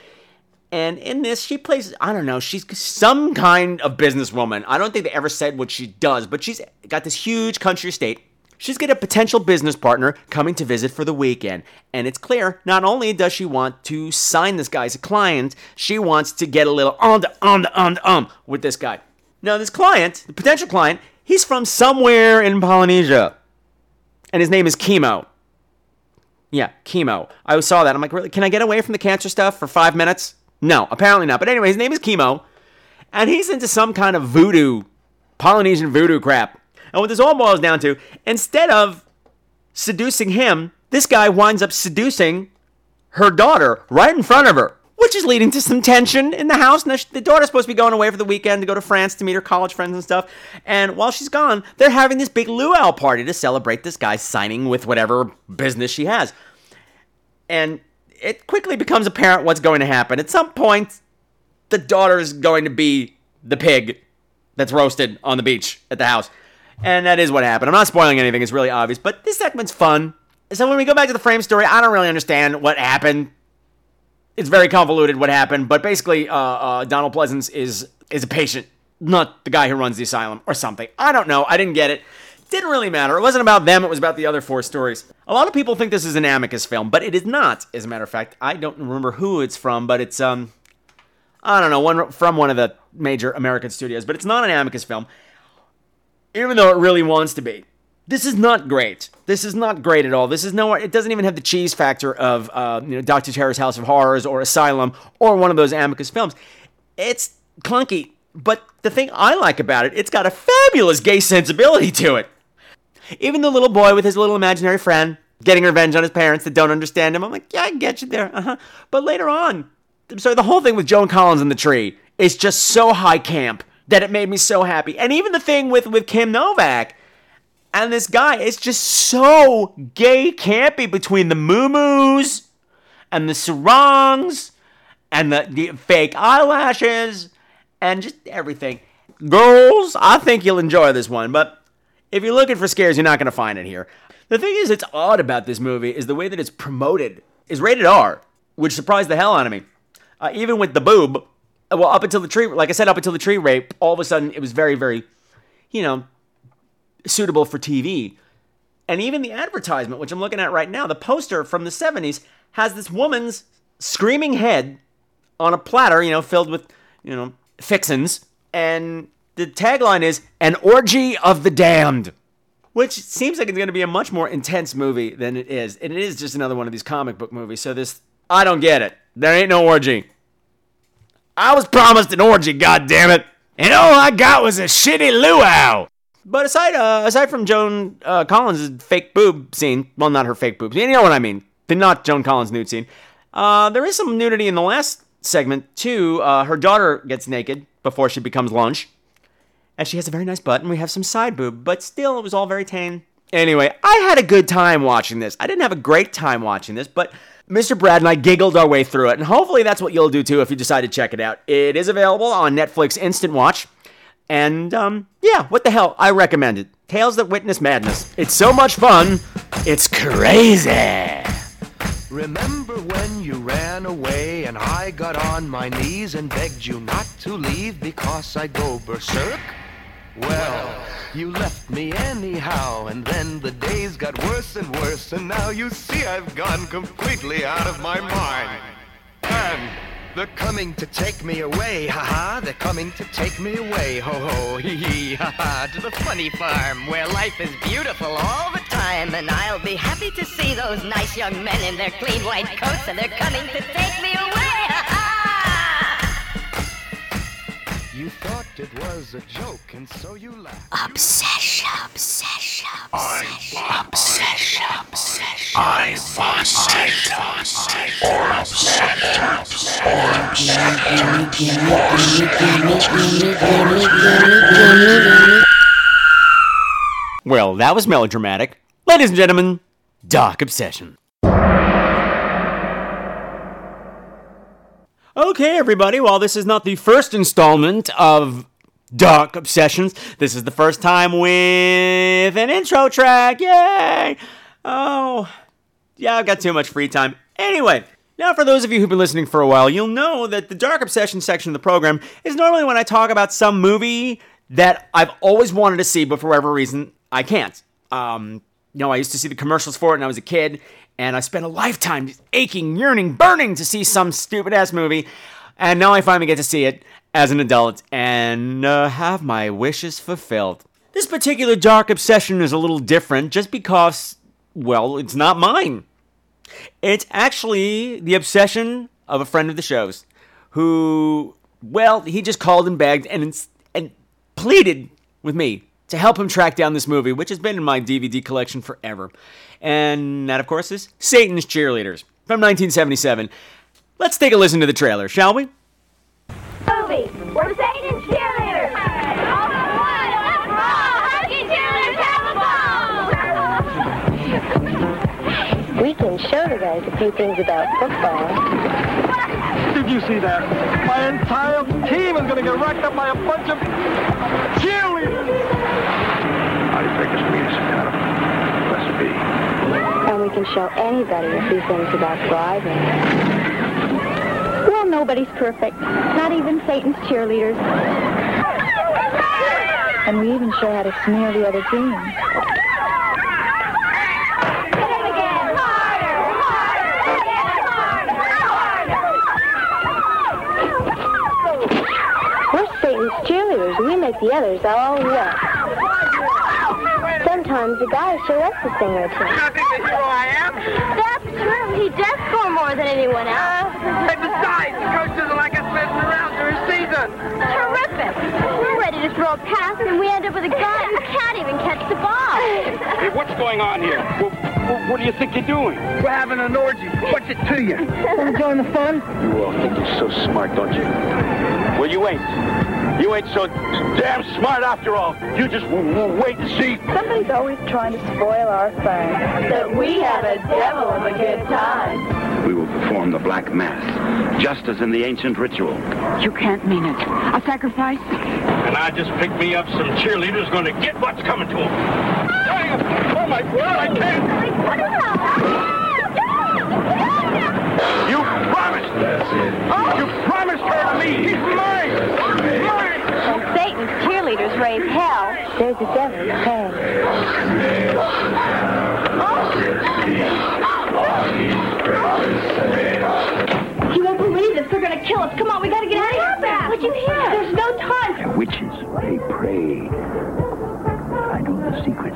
And in this, she plays, I don't know, she's some kind of businesswoman. I don't think they ever said what she does, but she's got this huge country estate. She's got a potential business partner coming to visit for the weekend. And it's clear, not only does she want to sign this guy as a client, she wants to get a little on the, on the, on the, um with this guy. Now, this client, the potential client, he's from somewhere in Polynesia. And his name is Chemo. Yeah, chemo. I saw that. I'm like, really? Can I get away from the cancer stuff for five minutes? No, apparently not. But anyway, his name is Chemo, and he's into some kind of voodoo, Polynesian voodoo crap. And what this all boils down to, instead of seducing him, this guy winds up seducing her daughter right in front of her, which is leading to some tension in the house. Now, the daughter's supposed to be going away for the weekend to go to France to meet her college friends and stuff. And while she's gone, they're having this big luau party to celebrate this guy signing with whatever business she has. And it quickly becomes apparent what's going to happen. At some point, the daughter is going to be the pig that's roasted on the beach at the house. And that is what happened. I'm not spoiling anything, it's really obvious, but this segment's fun. So when we go back to the frame story, I don't really understand what happened. It's very convoluted what happened, but basically, uh, uh, Donald Pleasence is is a patient, not the guy who runs the asylum or something. I don't know. I didn't get it. Didn't really matter. It wasn't about them, it was about the other four stories. A lot of people think this is an Amicus film, but it is not, as a matter of fact. I don't remember who it's from, but it's, um, I don't know, one from one of the major American studios, but it's not an Amicus film, even though it really wants to be. This is not great. This is not great at all. This is no. It doesn't even have the cheese factor of uh, you know Doctor Terror's House of Horrors or Asylum or one of those Amicus films. It's clunky, but the thing I like about it, it's got a fabulous gay sensibility to it. Even the little boy with his little imaginary friend getting revenge on his parents that don't understand him. I'm like, yeah, I get you there. Uh-huh. But later on, I'm sorry, the whole thing with Joan Collins in the tree is just so high camp that it made me so happy. And even the thing with with Kim Novak and this guy, it's just so gay campy between the moo-moos and the sarongs and the, the fake eyelashes and just everything. Girls, I think you'll enjoy this one, but if you're looking for scares, you're not going to find it here. The thing is, it's odd about this movie is the way that it's promoted is rated R, which surprised the hell out of me. Uh, even with the boob, well, up until the tree, like I said, up until the tree rape, all of a sudden it was very, very, you know, suitable for TV. And even the advertisement, which I'm looking at right now, the poster from the 70s has this woman's screaming head on a platter, you know, filled with, you know, fixins. And the tagline is An Orgy of the Damned, which seems like it's going to be a much more intense movie than it is. And it is just another one of these comic book movies. So this, I don't get it. There ain't no orgy. I was promised an orgy, God damn it, And all I got was a shitty luau. But aside, uh, aside from Joan uh, Collins' fake boob scene, well, not her fake boobs, you know what I mean, the not Joan Collins nude scene. Uh, there is some nudity in the last segment too. Uh, her daughter gets naked before she becomes lunch, and she has a very nice butt, and we have some side boob. But still, it was all very tame. Anyway, I had a good time watching this. I didn't have a great time watching this, but Mr. Brad and I giggled our way through it, and hopefully that's what you'll do too if you decide to check it out. It is available on Netflix Instant Watch. And um, yeah, what the hell? I recommend it. Tales that Witness Madness. It's so much fun. It's crazy. Remember when you ran away and I got on my knees and begged you not to leave because I'd go berserk? Well, you left me anyhow, and then the days got worse and worse, and now you see I've gone completely out of my mind. And they're coming to take me away, haha. They're coming to take me away, ho ho, hee hee, haha. To the funny farm where life is beautiful all the time. And I'll be happy to see those nice young men in their clean white coats, and they're coming to take me away, You thought it was a joke, and so you laughed. Obsession, obsession, obsession. Obsession. I want it. Or upset. Or upset. Well, that was melodramatic. Ladies and gentlemen, Dark Obsession. Okay, everybody, while this is not the first installment of Dark Obsessions, this is the first time with an intro track. Yay! Oh, yeah, I've got too much free time. Anyway, now for those of you who've been listening for a while, you'll know that the Dark Obsession section of the program is normally when I talk about some movie that I've always wanted to see, but for whatever reason, I can't. Um, you know, I used to see the commercials for it when I was a kid, and I spent a lifetime aching, yearning, burning to see some stupid ass movie, and now I finally get to see it as an adult and uh, have my wishes fulfilled. This particular dark obsession is a little different just because, well, it's not mine. It's actually the obsession of a friend of the show's who, well, he just called and begged and, and pleaded with me to help him track down this movie, which has been in my DVD collection forever. And that, of course, is Satan's Cheerleaders from 1977. Let's take a listen to the trailer, shall we? movie. We're Satan's cheerleaders. All for one, all for all. Husky cheerleaders have a ball. We can show the guys a few things about football. Did you see that? My entire team is going to get racked up by a bunch of cheerleaders. I think it's me, Santa. Must be. We can show anybody a few things about driving. Well, nobody's perfect. Not even Satan's cheerleaders. And we even show how to smear the other team. Cheerleaders. We make the others all wet. Sometimes the guys show us to sing or two. That's true. He does score more than anyone else. Uh, hey, besides, the coach doesn't like us messing around during season. Terrific. We're ready to throw a pass, and we end up with a guy who can't even catch the ball. Hey, what's going on here? What, what, do you think you're doing? We're having an orgy. What's it to you? Want to join the fun? You all think you're so smart, don't you? Well, you ain't. You ain't so damn smart after all. You just w- w- wait and see. Somebody's always trying to spoil our fun. That we have a devil of a good time. We will perform the Black Mass, just as in the ancient ritual. You can't mean it. A sacrifice? And I just picked me up some cheerleaders going to get what's coming to them. Oh, my God, I can't. You promised. You promised her to me. He's mine. Mine. When Satan's cheerleaders raise hell, There's the devil's head. you won't believe this. They're gonna kill us. Come on, we gotta get out of here. What'd you hear? There's no time. The witches, they pray. I know the secret.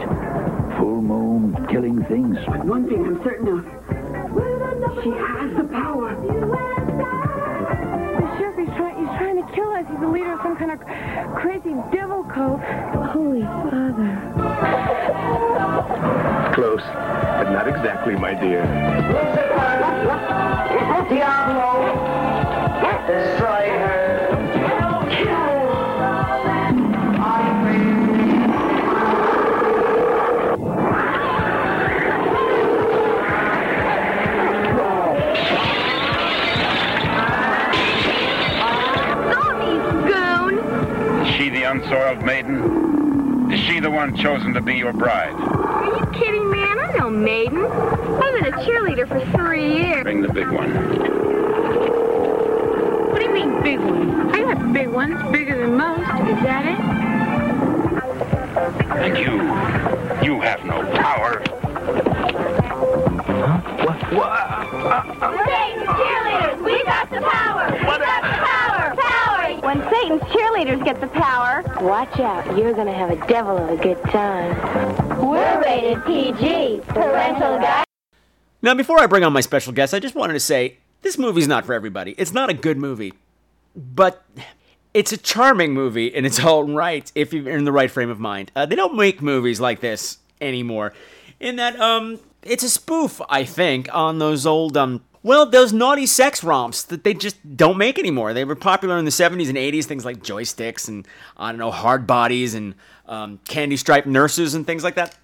Full moon, killing things. One thing I'm certain of. She has the power. Trying to. He's the leader of some kind of crazy devil cult. Holy Father. Close, but not exactly, my dear. Diablo! Destroy her! Unsoiled maiden? Is she the one chosen to be your bride? Are you kidding, man? I'm no maiden. I've been a cheerleader for three years. Bring the big one. What do you mean, big one? I got big ones, bigger than most. Is that it? And you, you have no power. Satan's cheerleaders, we got the power. We got the power. Power. When Satan's cheerleaders get the power, Watch out. You're going to have a devil of a good time. we're rated PG. Parental guide. Now, before I bring on my special guest, I just wanted to say this movie's not for everybody. It's not a good movie, but it's a charming movie in its <laughs> own right if you're in the right frame of mind. Uh, they don't make movies like this anymore. In that, um, it's a spoof, I think, on those old, um, well, those naughty sex romps that they just don't make anymore. They were popular in the 70s and 80s, things like joysticks and, I don't know, hard bodies and um, candy striped nurses and things like that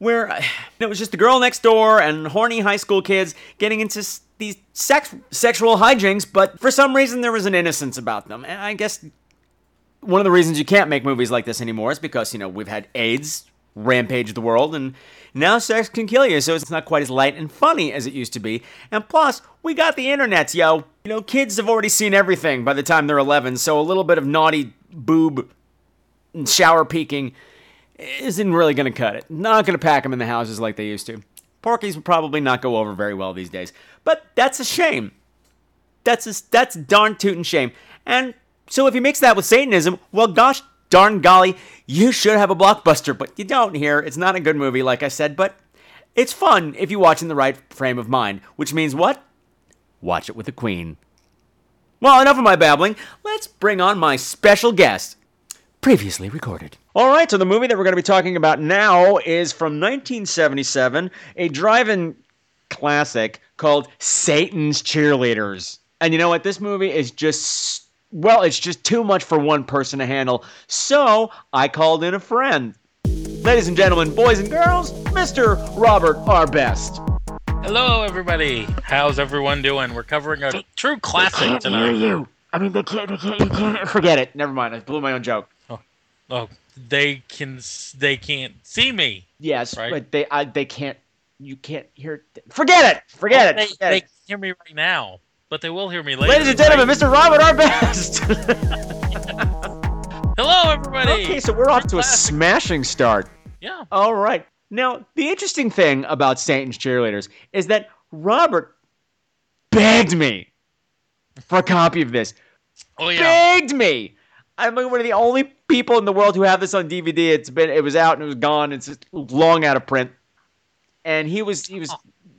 where uh, it was just the girl next door and horny high school kids getting into these sex sexual hijinks, but for some reason there was an innocence about them. And I guess one of the reasons you can't make movies like this anymore is because, you know, we've had AIDS rampage the world and now sex can kill you, so it's not quite as light and funny as it used to be. And plus, we got the internets, yo. You know, kids have already seen everything by the time they're 11, so a little bit of naughty boob shower peeking isn't really going to cut it. Not going to pack them in the houses like they used to. Porky's would probably not go over very well these days. But that's a shame. That's a, that's darn tootin' shame. And so if you mix that with Satanism, well, gosh darn golly, you should have a blockbuster, but you don't here. It's not a good movie, like I said, but it's fun if you watch in the right frame of mind. Which means what? Watch it with the Queen. Well, enough of my babbling. Let's bring on my special guest. Previously recorded. All right, so the movie that we're going to be talking about now is from 1977, a drive-in classic called Satan's Cheerleaders. And you know what? This movie is just well, it's just too much for one person to handle. So, I called in a friend. Ladies and gentlemen, boys and girls, Mr. Robert R. Best. Hello, everybody. How's everyone doing? We're covering a true classic tonight. you. I mean, they can't, they can't, you can't. Forget it. Never mind. I blew my own joke. Oh, oh they can. They can't see me. Yes, Right. but they, I, they can't. You can't hear. Forget it. Forget Well, it. They, Forget they it. can hear me right now, but they will hear me later. Ladies and gentlemen, Mr. Robert our Best. <laughs> Hello, everybody. Okay, so we're off to a smashing start. Yeah. All right. Now, the interesting thing about Satan's cheerleaders is that Robert begged me for a copy of this. Oh yeah. Begged me. I'm like one of the only people in the world who have this on DVD. It's been it was out and it was gone. It's just long out of print. And he was he was oh.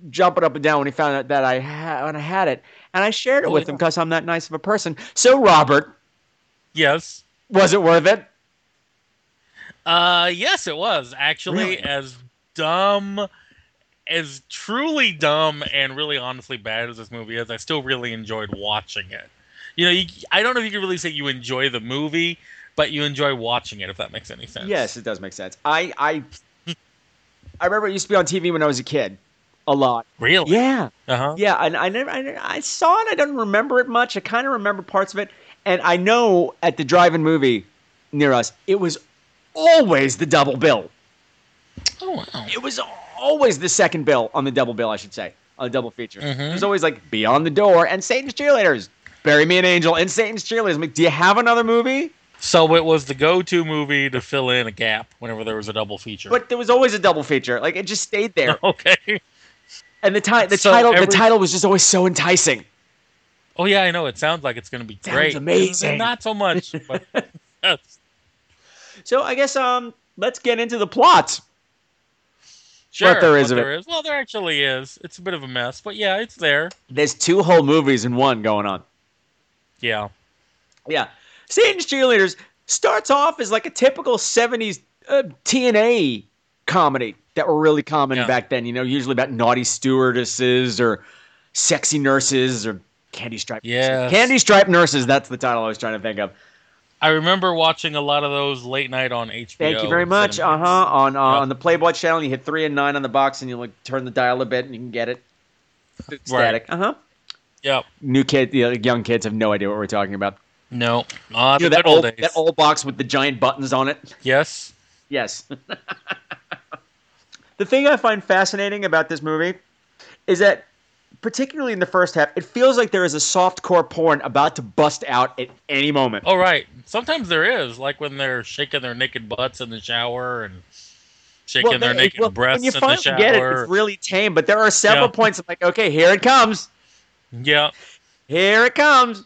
jumping up and down when he found out that I had when I had it, and I shared it Oh, with yeah. him because I'm that nice of a person. So Robert, Yes. was it worth it? Uh, yes, it was actually Really? as dumb, as truly dumb and really honestly bad as this movie is. I still really enjoyed watching it. You know, you, I don't know if you can really say you enjoy the movie, but you enjoy watching it. If that makes any sense. Yes, it does make sense. I I <laughs> I remember it used to be on TV when I was a kid, a lot. Really? Yeah, Uh huh. yeah. And I never I, I saw it. I don't remember it much. I kind of remember parts of it, and I know at the drive-in movie near us, it was always the double bill. Oh wow. It was always the second bill on the double bill, I should say, on the double feature. Mhm. It was always like Beyond the Door and Satan's Cheerleaders. Bury Me an Angel and Satan's Cheerleaders. I'm like, do you have another movie? So it was the go-to movie to fill in a gap whenever there was a double feature. But there was always a double feature. Like it just stayed there. <laughs> okay. And the, ti- the So title every- the title was just always so enticing. Oh yeah, I know. It sounds like it's going to be Sounds great. amazing. Not so much, <laughs> yes. So I guess um let's get into the plot. Sure. there is of it. there is. Well, there actually is. It's a bit of a mess, but yeah, it's there. There's two whole movies in one going on. Yeah. Yeah. Satan's Cheerleaders starts off as like a typical 70s uh, TNA comedy that were really common Yeah. back then, you know, usually about naughty stewardesses or sexy nurses or candy stripe Yeah, Candy stripe nurses, that's the title I was trying to think of. I remember watching a lot of those late night on HBO. Thank you very much. Uh huh. On uh, on the Playboy channel, you hit three and nine on the box, and you like turn the dial a bit, and you can get it. Static. Uh huh. Yep. New kid, you know, young kids have no idea what we're talking about. No, not You know, that old old days. that old box with the giant buttons on it. Yes. Yes. <laughs> the thing I find fascinating about this movie is that, particularly in the first half, it feels like there is a soft core porn about to bust out at any moment. Oh right. Sometimes there is, like when they're shaking their naked butts in the shower and shaking Well, their they- naked well, breasts when you in the finally shower. get it, it's really tame. But there are several Yeah. points I'm like, okay, here it comes. yeah. Here it comes.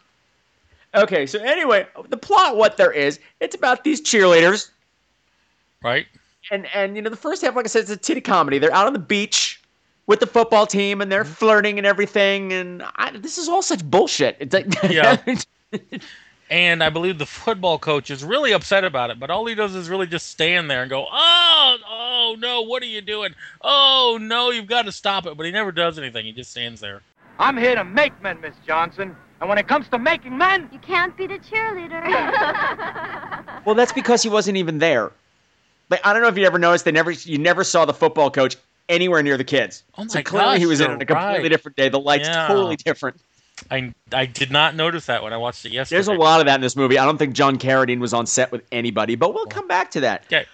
Okay, so anyway, the plot, what there is, it's about these cheerleaders, Right. And and you know the first half, like I said, it's a titty comedy. They're out on the beach with the football team, and they're Mm-hmm. flirting and everything. And I, this is all such bullshit. It's like, <laughs> Yeah. <laughs> And I believe the football coach is really upset about it, but all he does is really just stand there and go, "Oh, oh no, what are you doing? Oh no, you've got to stop it." But he never does anything. He just stands there. I'm here to make men, Miss Johnson. And when it comes to making men, You can't be the cheerleader. <laughs> well, that's because he wasn't even there. Like I don't know if you ever noticed, they never you never saw the football coach anywhere near the kids. Oh my so clearly he was in a completely right. different day. The lights Yeah. totally different. I I did not notice that when I watched it yesterday. There's a lot of that in this movie. I don't think John Carradine was on set with anybody, but we'll come back to that. Okay.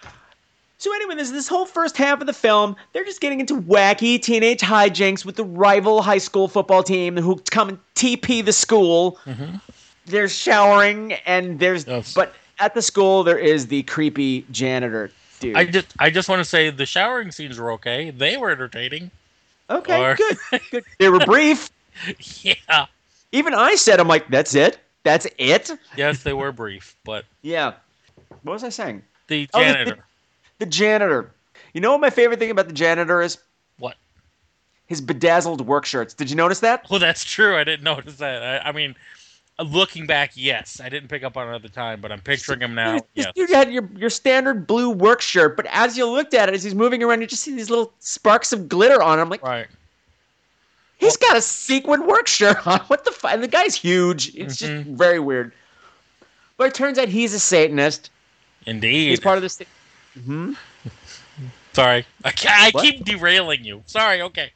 So anyway, this this whole first half of the film, they're just getting into wacky teenage hijinks with the rival high school football team who come and TP the school. Mm-hmm. There's showering and there's but at the school there is the creepy janitor dude. I just I just want to say the showering scenes were okay. They were entertaining. okay, or- good, <laughs> good. They were brief. Yeah. Even I said, I'm like, that's it. That's it. Yes, they were brief, but Yeah. What was I saying? the Oh, the- janitor. The janitor. You know what my favorite thing about the janitor is? What? His bedazzled work shirts. Did you notice that? Well, that's true. I didn't notice that. I, I mean, looking back, yes, I didn't pick up on it at the time, but I'm picturing him now. <laughs> This Yes. dude had your, your standard blue work shirt, but as you looked at it, as he's moving around, you just see these little sparks of glitter on Him. I'm like, right. he's got a sequin work shirt on. <laughs> What the fuck? And the guy's huge. It's just Mm-hmm. very weird. But it turns out he's a Satanist. Indeed. He's part of the. Sa- hmm <laughs> Sorry, I, I keep derailing you. Sorry. Okay.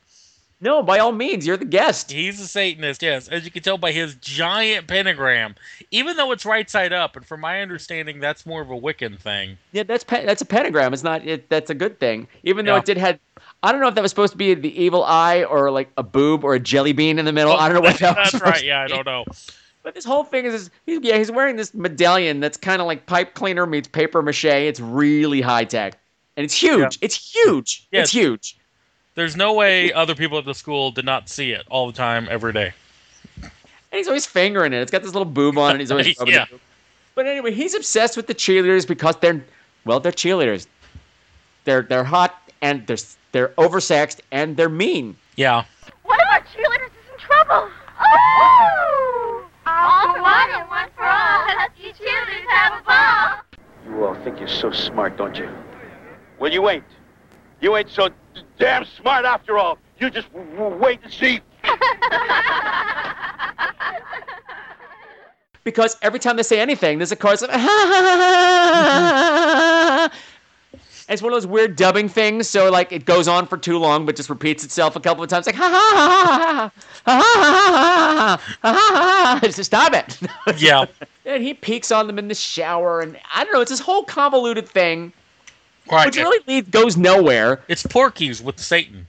No, by all means, you're the guest. He's a Satanist, yes, as you can tell by his giant pentagram. Even though it's right side up, and from my understanding, that's more of a Wiccan thing. Yeah, that's pe- that's a pentagram. It's not. It, that's a good thing. Even though Yeah. it did had. I don't know if that was supposed to be the evil eye or like a boob or a jelly bean in the middle. I don't know what <laughs> that was. That's right. Yeah, I don't know. But this whole thing is, he's, yeah, he's wearing this medallion that's kind of like pipe cleaner meets paper mache. It's really high tech, and it's huge. It's huge. Yeah. It's huge. There's no way other people at the school did not see it all the time, every day. And he's always fingering it. It's got this little boob on it. He's always <laughs> rubbing Yeah. the. But anyway, he's obsessed with the cheerleaders because they're, well, they're cheerleaders. They're they're hot and they're they're oversexed and they're mean. Yeah. One of our cheerleaders is in trouble. Oh! All for one and one for all. Husky cheerleaders have a ball. You all think you're so smart, don't you? Well, you ain't. You ain't so d- damn smart after all. You just w- w- wait and see. Because every time they say anything, there's a chorus of And it's one of those weird dubbing things, so like it goes on for too long, but just repeats itself a couple of times, like ha ha ha ha ha ha ha ha ha ha. Just stop it. Yeah. and he peeks on them in the shower, and I don't know, it's this whole convoluted thing, Right. which really lead, goes nowhere. It's Porky's with Satan.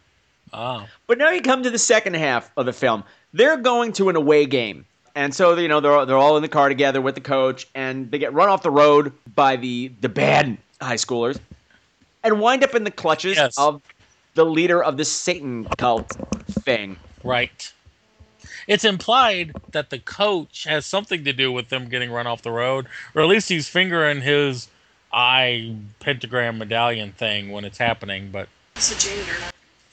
Ah. But now you come to the second half of the film. They're going to an away game. And so, you know, they're, they're all in the car together with the coach, and they get run off the road by the, the bad high schoolers and wind up in the clutches Yes. of the leader of the Satan cult thing. Right. It's implied that the coach has something to do with them getting run off the road, or at least he's fingering his eye pentagram medallion thing when it's happening. But It's a janitor.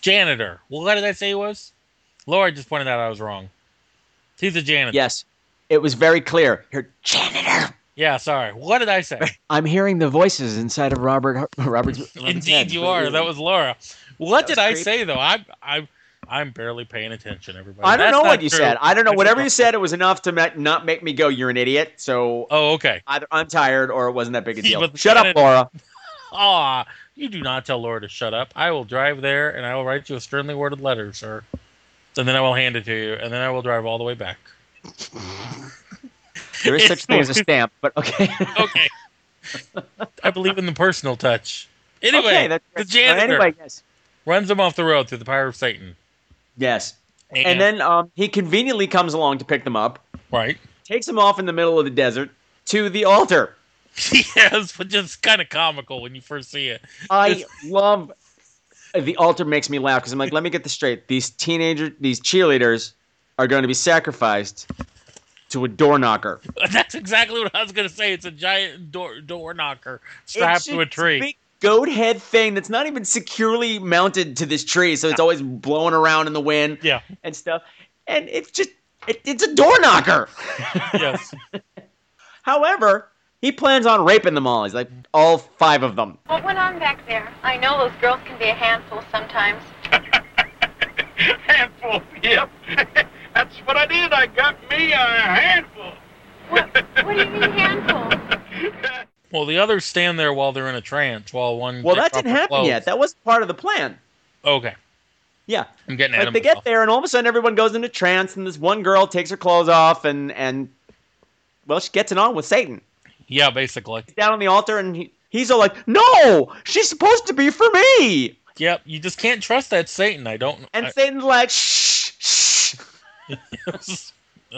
janitor. Well, what did I say he was? Laura just pointed out I was wrong. He's a janitor. Yes, it was very clear. You're janitor. Yeah. Sorry. What did I say? I'm hearing the voices inside of Robert Robert's. <laughs> Robert's Indeed, head. you are. That was Laura. What That did I creepy. say though? I I I'm barely paying attention. Everybody. I don't That's know what you true. said. I don't know. Whatever you said, it was enough to not make me go, "You're an idiot." So Oh, okay. either I'm tired or it wasn't that big a <laughs> deal. Shut up, Laura. Ah, <laughs> you do not tell Laura to shut up. I will drive there and I will write you a sternly worded letter, sir. And then I will hand it to you, and then I will drive all the way back. <laughs> There is such thing as a stamp, but okay. Okay. I believe in the personal touch. Anyway, Okay, that's the janitor Anyway, yes. runs him off the road through the power of Satan. Yes. And- And then um, he conveniently comes along to pick them up, Right. takes them off in the middle of the desert to the altar. <laughs> yes, but just kind of comical when you first see it. I love the altar makes me laugh because I'm like, let me get this straight. These teenager, these cheerleaders are going to be sacrificed to a door knocker. <laughs> That's exactly what I was going to say. It's a giant door door knocker strapped to a tree. Big goat head thing that's not even securely mounted to this tree, so it's always blowing around in the wind. Yeah. and stuff. And it's just it, it's a door knocker. <laughs> yes. <laughs> However, he plans on raping them all. He's like all five of them. What went on back there? I know those girls can be a handful sometimes. <laughs> Handful, yep. That's what I did. I got me a handful. What do you mean handful? Well, the others stand there while they're in a trance, while one. Well, that didn't happen clothes. yet. That wasn't part of the plan. Okay, Yeah. I'm getting at they get there, and all of a sudden everyone goes into trance, and this one girl takes her clothes off, and and well, she gets it on with Satan Yeah, basically. down on the altar, and he, he's all like, "No, she's supposed to be for me." Yep, you just can't trust that Satan. I don't. And I- Satan's like, "Shh, shh." <laughs>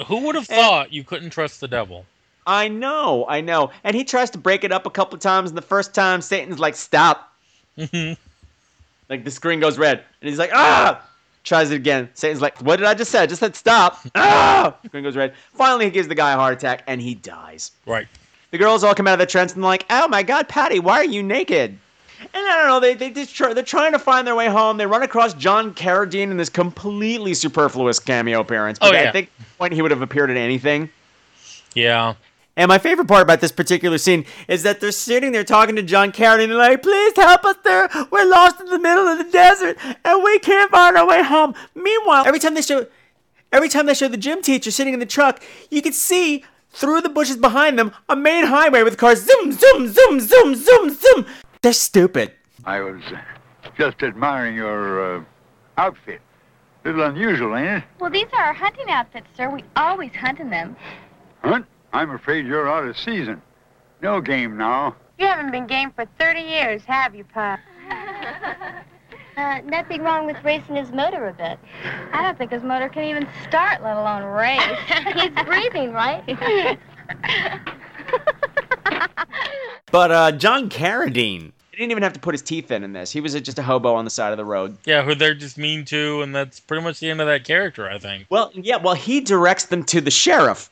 who would have thought you couldn't trust the devil? I know, I know. And he tries to break it up a couple of times, and the first time Satan's like, "Stop." like the screen goes red, and he's like, "Ah!" Tries it again. Satan's like, "What did I just say? I just said stop." <laughs> ah! Screen goes red. Finally, he gives the guy a heart attack, and he dies. Right. The girls all come out of the trance and they're like, "Oh my God, Patty, why are you naked?" And I don't know. They they just try, they're trying to find their way home. They run across John Carradine in this completely superfluous cameo appearance. But Oh, I think at point he would have appeared in anything. Yeah. And my favorite part about this particular scene is that they're sitting there talking to John Carradine. They're like, please help us there. We're lost in the middle of the desert and we can't find our way home. Meanwhile, every time they show every time they show the gym teacher sitting in the truck, you can see through the bushes behind them a main highway with cars zoom, zoom, zoom, zoom, zoom, zoom. They're stupid. I was uh, just admiring your uh, outfit. Little unusual, ain't it? Well, these are our hunting outfits, sir. We always hunt in them. Hunt? I'm afraid you're out of season. No game now. You haven't been game for 30 years, have you, Pa? <laughs> Uh, nothing wrong with racing his motor a bit. I don't think his motor can even start, let alone race. <laughs> He's breathing, right? <laughs> But uh, John Carradine, he didn't even have to put his teeth in in this. He was just a hobo on the side of the road. Yeah, who they're just mean to, and that's pretty much the end of that character, I think. Well, yeah, well, he directs them to the sheriff.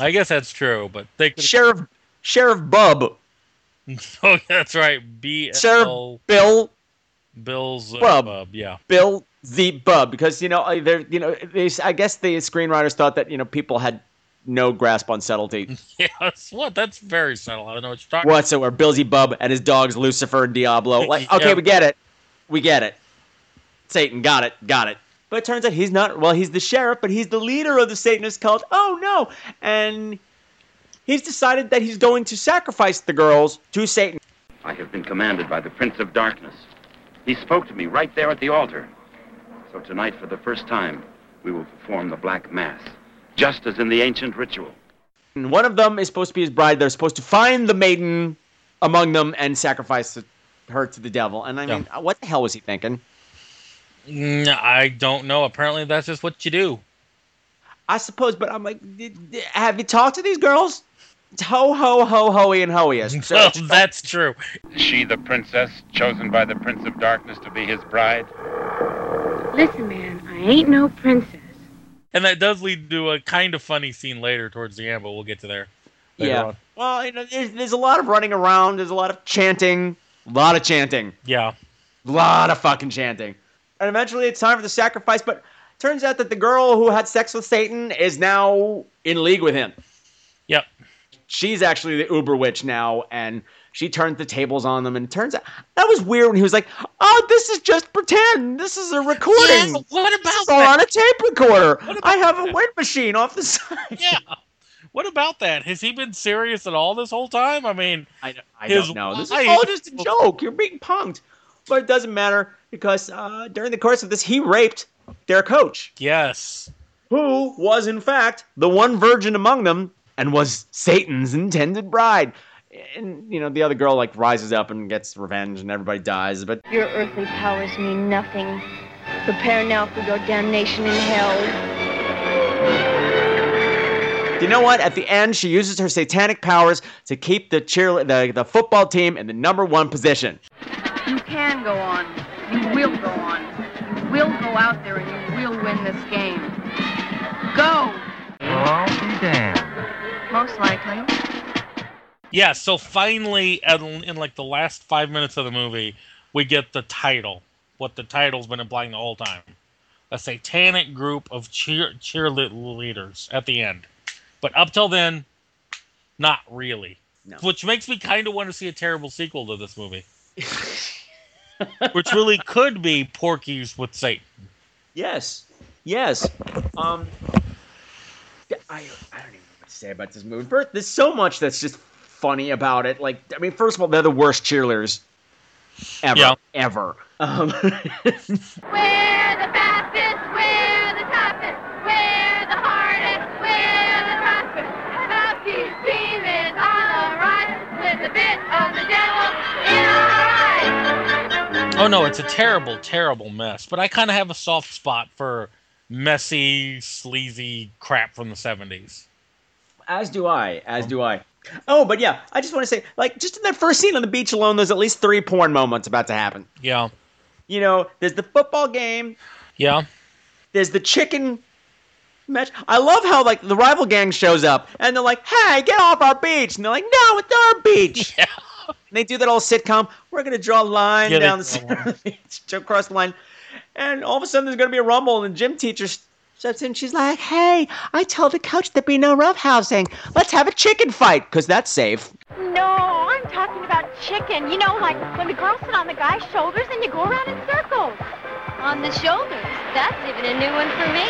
I guess that's true, but they could. Sheriff Sheriff Bub. <laughs> oh, that's right. B Sheriff Bill Bill's uh, Bub. Bub. Yeah. Bill the Bub because you know they're you know they, I guess the screenwriters thought that you know people had no grasp on subtlety <laughs> Yeah, that's what. That's very subtle. I don't know what you're talking. whatsoever. Billsy Bub and his dogs Lucifer and Diablo. Like, <laughs> okay, Yeah. we get it, we get it. Satan, got it, got it. But it turns out he's not. Well, he's the sheriff, but he's the leader of the Satanist cult. Oh no! And he's decided that he's going to sacrifice the girls to Satan. I have been commanded by the Prince of Darkness. He spoke to me right there at the altar. So tonight, for the first time, we will perform the Black Mass, just as in the ancient ritual. And one of them is supposed to be his bride. They're supposed to find the maiden among them and sacrifice her to the devil. And I mean, what the hell was he thinking? I don't know. Apparently, that's just what you do. I suppose, but I'm like, did- did- have you talked to these girls? It's ho ho ho hoey and hoeyest. <laughs> Well, that's true. Is she the princess chosen by the Prince of Darkness to be his bride? Listen, man, I ain't no princess. And that does lead to a kind of funny scene later towards the end, but we'll get to there. later yeah. on. Well, you know, there's, there's a lot of running around. There's a lot of chanting. A lot of chanting. Yeah. A lot of fucking chanting. And eventually it's time for the sacrifice, but turns out that the girl who had sex with Satan is now in league with him. Yep. She's actually the Uber witch now, and she turned the tables on them. And it turns out that was weird when he was like, "Oh, this is just pretend. This is a recording. Yeah, what about this is all that? on a tape recorder. I have a wind machine off the side." <laughs> Yeah. What about that? Has he been serious at all this whole time? I mean, I, I don't know. This is all just a joke. You're being punked. But it doesn't matter because uh, during the course of this, he raped their coach, Yes. who was, in fact, the one virgin among them and was Satan's intended bride. And, you know, the other girl, like, rises up and gets revenge and everybody dies. But Your earthly powers mean nothing. Prepare now for your damnation in hell. You know what? At the end, she uses her satanic powers to keep the cheer the, the football team in the number one position. You can go on. You will go on. You will go out there and you will win this game. Go! I'll be damned. Most likely. Yeah, so finally, in like the last five minutes of the movie, we get the title. What the title's been implying the whole time. A satanic group of cheer cheerleaders at the end. But up till then, not really. No. Which makes me kind of want to see a terrible sequel to this movie. <laughs> Which really could be Porky's with Satan. Yes, yes. Um, I, I don't even know what to say about this movie. First, there's so much that's just funny about it. Like, I mean, first of all, they're the worst cheerleaders ever, Yeah. ever. Um, <laughs> We're the fastest, Oh no, it's a terrible, terrible mess. But I kind of have a soft spot for messy, sleazy crap from the 70s. as do I. As do I. Oh, but yeah, I just want to say, like, just in that first scene on the beach alone, there's at least three porn moments about to happen. Yeah. You know, there's the football game. Yeah. There's the chicken match. I love how like the rival gang shows up and they're like, "Hey, get off our beach!" And they're like, "No, it's our beach." <laughs> Yeah. And they do that old sitcom. We're gonna draw a line Yeah, they down the center of the beach, <laughs> across the line, and all of a sudden there's gonna be a rumble, and the gym teacher steps in. She's like, "Hey, I told the coach there'd be no roughhousing. Let's have a chicken fight, cause that's safe." No, I'm talking about chicken. You know, like when the girls sit on the guy's shoulders and you go around in circles. On the shoulders? That's even a new one for me.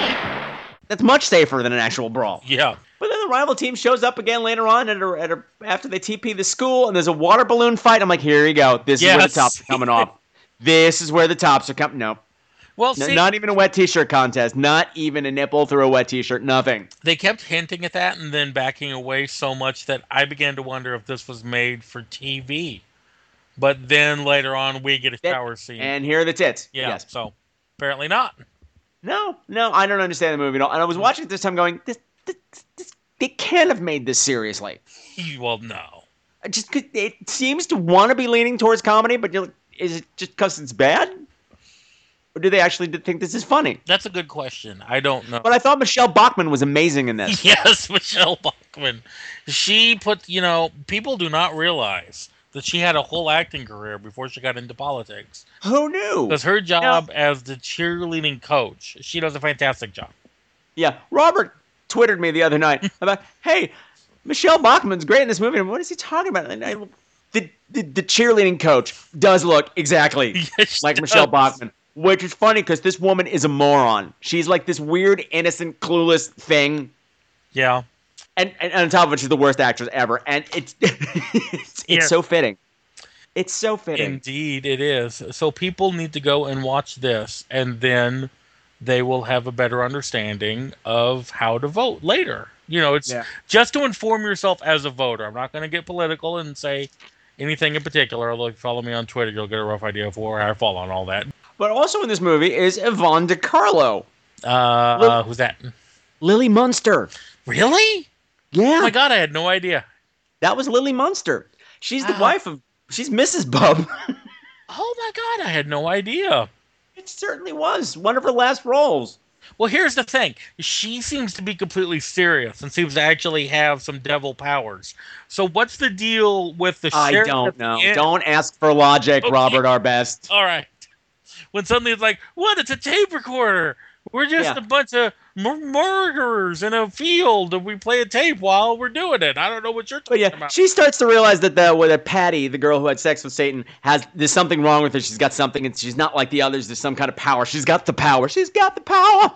That's much safer than an actual brawl. Yeah. But then the rival team shows up again later on at a, at a, after they TP the school, and there's a water balloon fight. I'm like, here you go. This is where the tops are coming off. <laughs> This is where the tops are coming. No. Well, No, see, not even a wet t-shirt contest. Not even a nipple through a wet t-shirt. Nothing. they kept hinting at that and then backing away so much that I began to wonder if this was made for TV. but then later on we get a shower scene. And here are the tits. yeah, Yes. so apparently not. No, no, I don't understand the movie at all. And I was mm. watching it this time going, this, this, this they can't have made this seriously. Well, no. I Just it seems to want to be leaning towards comedy, but like, is it just because it's bad? Or do they actually think this is funny? That's a good question. I don't know. But I thought Michele Bachmann was amazing in this. <laughs> Yes, Michele Bachmann. She put, you know, people do not realize that she had a whole acting career before she got into politics. Who knew? Because her job as the cheerleading coach, she does a fantastic job. Yeah, Robert twittered me the other night <laughs> about, hey, Michele Bachmann's great in this movie. And what is he talking about? And I, the, the the cheerleading coach does look exactly <laughs> like Michele does. Bachmann, which is funny because this woman is a moron. She's like this weird, innocent, clueless thing. Yeah. And, and on top of it, she's the worst actress ever. And it's <laughs> it's, it's Yeah. so fitting. It's so fitting. Indeed, it is. So people need to go and watch this, and then they will have a better understanding of how to vote later. You know, it's Yeah. just to inform yourself as a voter. I'm not going to get political and say anything in particular. Although follow me on Twitter, you'll get a rough idea of where I fall on all that. But also in this movie is Yvonne De Carlo. Uh, Lil- uh, who's that? Lily Munster. Really? Yeah. Oh my god, I had no idea. That was Lily Munster. She's the Wow. wife of. She's Mrs. Bub. <laughs> Oh my god, I had no idea. It certainly was one of her last roles. Well, here's the thing. She seems to be completely serious and seems to actually have some devil powers. So what's the deal with the I don't know. Don't ask for logic, Okay. Robert R. Best. All right. When suddenly it's like, what? It's a tape recorder. We're just Yeah. a bunch of murderers in a field, and we play a tape while we're doing it. I don't know what you're But talking yeah, about. she starts to realize that the with Patty, the girl who had sex with Satan, has there's something wrong with her. She's got something, and she's not like the others. There's some kind of power. She's got the power. She's got the power.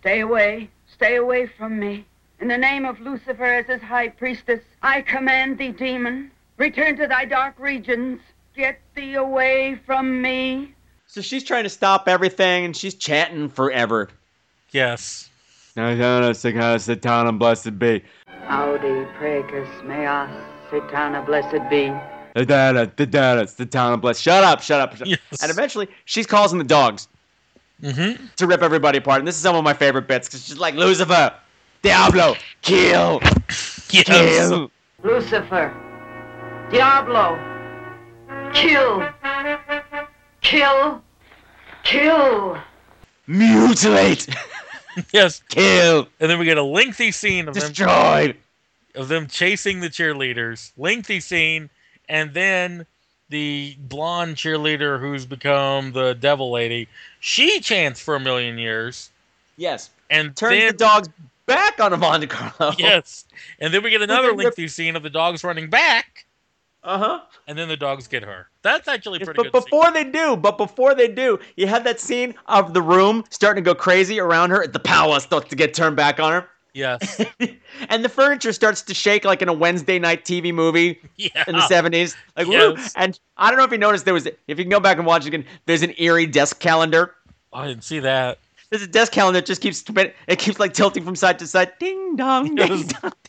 Stay away, stay away from me. In the name of Lucifer as his high priestess, I command thee, demon, return to thy dark regions. Get thee away from me. So she's trying to stop everything, and she's chanting forever. Yes. Satan, blessed be. Audi pregus meas, satana blessed be. Satan, blessed. Shut up, shut up. Shut up. And eventually, she calls in the dogs Mm-hmm. to rip everybody apart. And this is some of my favorite bits because she's like, Lucifer, Diablo, kill, <laughs> kill. Lucifer, Diablo, kill, kill, kill. mutilate, <laughs> <laughs> Yes. kill, And then we get a lengthy scene of them destroy. of them chasing the cheerleaders. Lengthy scene, and then the blonde cheerleader who's become the devil lady. She chants for a million years, Yes, and turns then the dogs back on Yvonne De Carlo. yes, and then we get another lengthy scene of the dogs running back, Uh huh. and then the dogs get her. That's actually pretty But good. scene. before they do, but before they do, you have that scene of the room starting to go crazy around her. The power starts to get turned back on her. Yes. <laughs> and the furniture starts to shake like in a Wednesday night TV movie Yeah. in the 70s. Like. Yes. And I don't know if you noticed, there was, if you can go back and watch it again, there's an eerie desk calendar. I didn't see that. There's a desk calendar that just keeps, it keeps like tilting from side to side. Ding dong, ding Yes. dong. <laughs>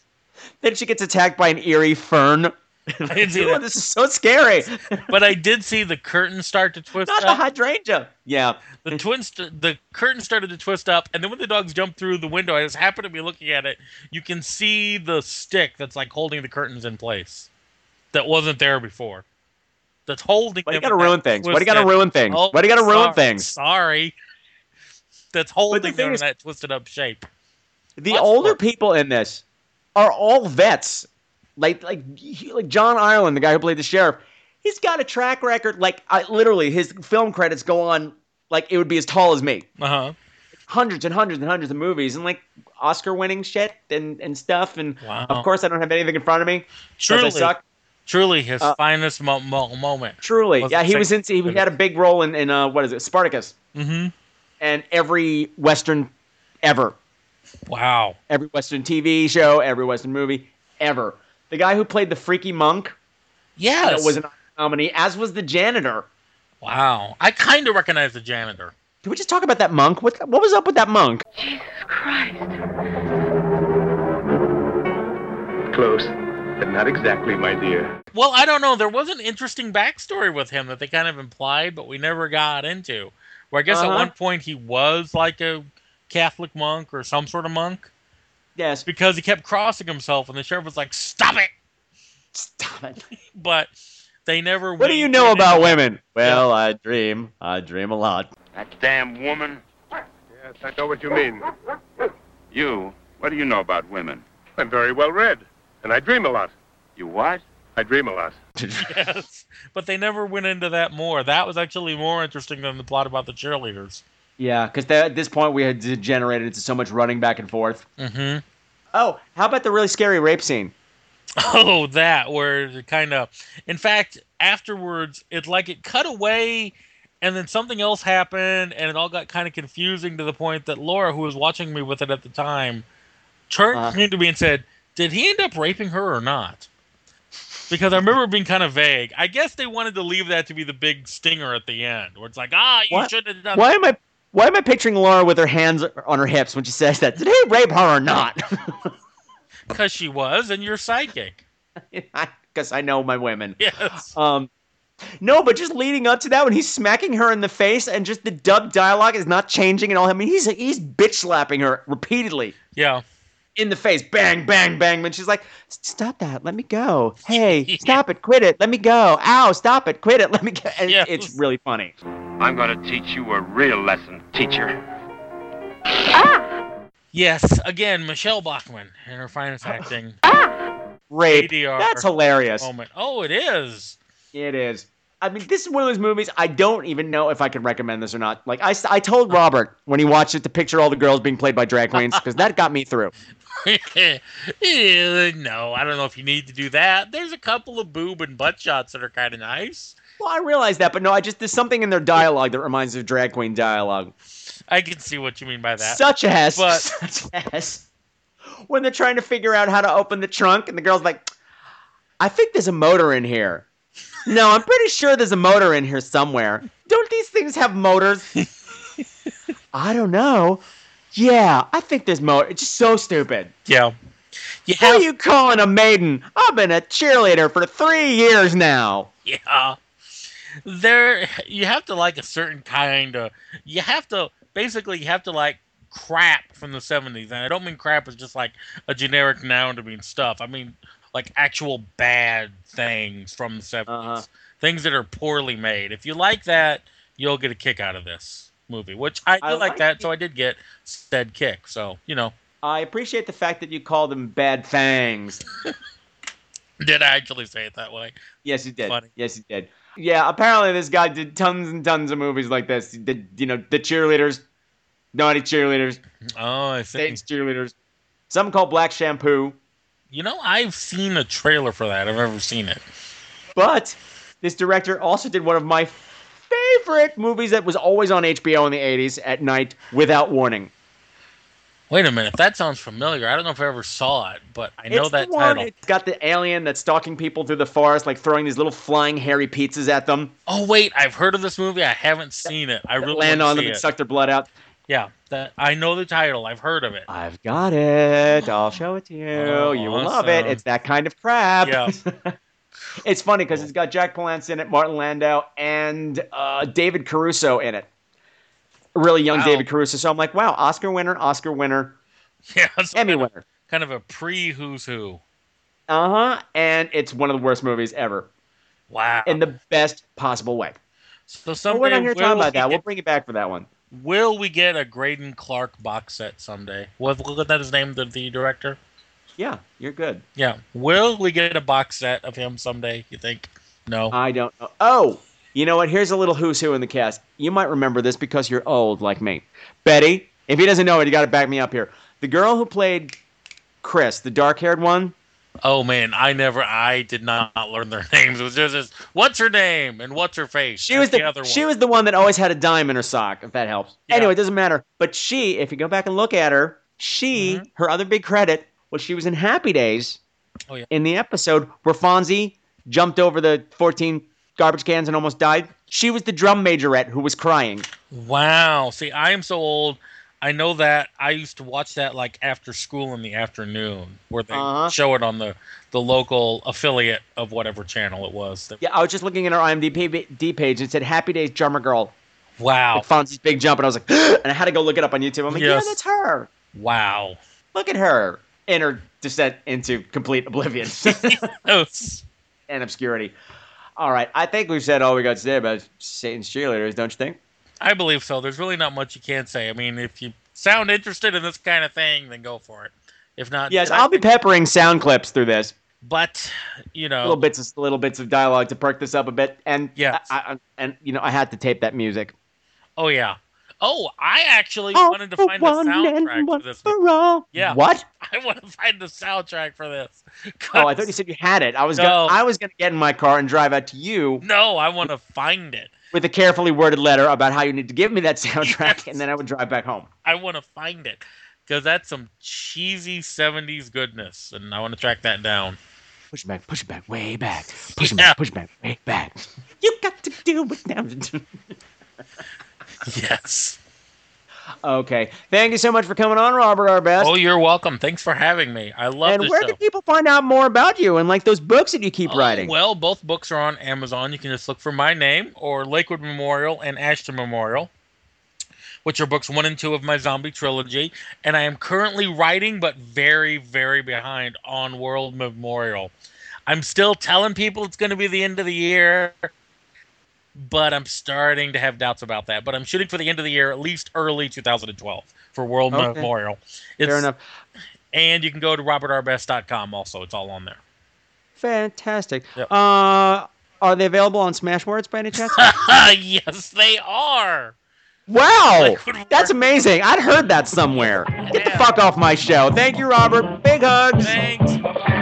Then she gets attacked by an eerie fern. <laughs> I didn't see Ooh, that. This is so scary. <laughs> But I did see the curtain start to twist Not the hydrangea. Yeah. The twist, the curtain started to twist up, and then when the dogs jumped through the window, I just happened to be looking at it. You can see the stick that's like holding the curtains in place, that wasn't there before. That's holding. Why do you gotta ruin things? Why do you gotta ruin things? Oh, Why do you gotta ruin things? Sorry. That's holding thing them is- in that twisted up shape. The Watch older it. people in this are all vets. Like like he- like John Ireland, the guy who played the sheriff. He's got a track record. Like I, literally, his film credits go on like it would be as tall as me. Uh huh. Hundreds and hundreds and hundreds of movies and like Oscar-winning shit and and stuff. And Wow. of course, I don't have anything in front of me. Truly, I suck. truly, his Uh, finest mo- mo- moment. Truly, yeah. He was in. He had a big role in in uh, what is it, Spartacus, Mm-hmm. and every western ever. Wow. every Western TV show, every Western movie ever. The guy who played the freaky monk Yes. that was an nominee, as was the janitor. wow. I kind of recognize the janitor. Did we just talk about that monk? What what was up with that monk? Jesus Christ. Close. But not exactly, my dear. Well, I don't know. There was an interesting backstory with him that they kind of implied, but we never got into. Where I guess at Uh-huh. one point he was like a Catholic monk or some sort of monk. Yes. Because he kept crossing himself, and the sheriff was like, "Stop it!" Stop it. <laughs> but they never. What do you know about women? Well, I dream. I dream a lot. That damn woman. Yes, I know what you mean. You, what do you know about women? I'm very well read, and I dream a lot. You what? I dream a lot. <laughs> yes, but they never went into that more. That was actually more interesting than the plot about the cheerleaders. Yeah, because at this point we had degenerated into so much running back and forth. Mm-hmm. Oh, how about the really scary rape scene? Oh, that where it kind of. In fact, afterwards, it's like it cut away, and then something else happened, and it all got kind of confusing to the point that Laura, who was watching me with it at the time, turned Uh-huh. to me and said, "Did he end up raping her or not?" Because I remember being kind of vague. I guess they wanted to leave that to be the big stinger at the end, where it's like, ah, you What? shouldn't have done. Why am I? Why am I picturing Laura with her hands on her hips when she says that? Did he rape her or not? <laughs> Because she was, and you're psychic. Because <laughs> I know my women. Yes. Um, no, but just leading up to that, when he's smacking her in the face, and just the dub dialogue is not changing at all. I mean, he's he's bitch slapping her repeatedly Yeah. In the face, bang, bang, bang. When she's like, "Stop that, let me go. Hey, <laughs> stop it, quit it, let me go. Ow, stop it, quit it, <laughs> let me go." And It's really funny. I'm going to teach you a real lesson, teacher. Ah! Yes. Again, Michele Bachmann in her finest acting. ah! Rape. ADR That's hilarious. Moment. Oh, it is. It is. I mean, this is one of those movies I don't even know if I can recommend this or not. Like I, I told Robert when he watched it to picture all the girls being played by drag queens because that got me through. <laughs> No, I don't know if you need to do that. There's a couple of boob and butt shots that are kind of nice. Well, I realize that, but no, I just there's something in their dialogue that reminds me of drag queen dialogue. I can see what you mean by that. Such as, but <laughs> such as when they're trying to figure out how to open the trunk, and the girl's like, "I think there's a motor in here." No, I'm pretty sure there's a motor in here somewhere. Don't these things have motors? <laughs> I don't know. Yeah, I think there's motor. It's just so stupid. yeah, What are you calling a maiden? I've been a cheerleader for three years now. yeah. There, you have to like a certain kind of. You have to basically you have to like crap from the '70s, and I don't mean crap as just like a generic noun to mean stuff. I mean like actual bad things from the '70s, Uh-huh. things that are poorly made. If you like that, you'll get a kick out of this movie, which I I like, that, so I did get said kick. So you know, I appreciate the fact that you call them bad fangs. <laughs> did I actually say it that way? Yes, you did. Funny. Yes, you did. Yeah, apparently this guy did tons and tons of movies like this. He did, you know, the cheerleaders, naughty cheerleaders, Oh, I see. Satan's cheerleaders, something called Black Shampoo. You know, I've seen a trailer for that. I've never seen it. But this director also did one of my favorite movies that was always on HBO in the 80s at night without warning. Wait a minute, that sounds familiar. I don't know if I ever saw it, but I know It's that one- title. It's got the alien that's stalking people through the forest, like throwing these little flying hairy pizzas at them. Oh wait, I've heard of this movie. I haven't seen it. I really land on them see and suck their blood out. Yeah, that I know the title. I've heard of it. I've got it. I'll show it to you. Oh, you will love it. It's that kind of crap. Yeah. <laughs> it's funny because it's got Jack Palance in it, Martin Landau, and uh, David Caruso in it. A really young Wow. David Caruso. So I'm like, wow, Oscar winner, Oscar winner, <laughs> Yeah, Emmy kind of, winner. kind of a pre Who's Who. Uh huh. And it's one of the worst movies ever Wow. in the best possible way. so But someday we're not here to talk will about that. we We'll bring it back for that one. Will we get a Greydon Clark box set someday? What what that his name, the, the director? Yeah, you're good. Yeah. Will we get a box set of him someday? You think? No. I don't know. Oh, you know what? Here's a little who's who in the cast. You might remember this because you're old like me. Betty, if he doesn't know it, you got to back me up here. The girl who played Chris, the dark haired one. Oh man, I never, I did not learn their <laughs> names. It was just this, what's her name and what's her face. She was That's the, other one. she was the one that always had a dime in her sock. If that helps. Anyway, it doesn't matter. But she, if you go back and look at her, she her other big credit was she was in Happy Days. Mm-hmm. Oh, yeah. In the episode where Fonzie jumped over the 14 garbage cans and almost died, she was the drum majorette who was crying. Wow. See, I am so old. I know that I used to watch that like after school in the afternoon, where they Uh-huh. show it on the the local affiliate of whatever channel it was. Yeah, I was just looking at our IMDb page. It said "Happy Days Drummer Girl." Wow. Like Fonzie's big jump, and I was like, <gasps> and I had to go look it up on YouTube. I'm like, Yes. yeah, that's her. Wow. Look at her in her descent into complete oblivion <laughs> <laughs> and obscurity. All right, I think we've said all we got to say about Satan's cheerleaders, don't you think? I believe so. There's really not much you can say. I mean, if you sound interested in this kind of thing, then go for it. If not, Yes, I'll be peppering sound clips through this. But you know, little bits, of, little bits of dialogue to perk this up a bit, and yeah, and you know, I had to tape that music. Oh yeah. Oh, I actually All wanted to <laughs> find the soundtrack for this. for. Yeah. What? I want to find the soundtrack for this. <laughs> Oh, I thought you said you had it. I was No. gonna, I was gonna get in my car and drive out to you No, I want to find it. With a carefully worded letter about how you need to give me that soundtrack, <laughs> and then I would drive back home. I want to find it because that's some cheesy '70s goodness, and I want to track that down. Push it back, push it back, way back, push it back, push it back, way back. You got to do it now. <laughs> yes. Okay. Thank you so much for coming on, Robert R. Best. Oh, you're welcome. Thanks for having me. I love and where show. can people find out more about you and like those books that you keep oh, writing? Well, both books are on Amazon. You can just look for my name or Lakewood Memorial and Ashton Memorial, which are books one and two of my zombie trilogy. And I am currently writing, but very, very behind on World Memorial. I'm still telling people it's going to be the end of the year, but I'm starting to have doubts about that. But I'm shooting for the end of the year, at least early 2012 for World Okay. Memorial. Fair enough. And you can go to robertrbest.com also. It's all on there. Fantastic. Yep. Uh, are they available on Smashwords by any chance? <laughs> yes, they are. wow, that's amazing. I'd heard that somewhere. Get the fuck off my show. Thank you, Robert. Big hugs. Thanks.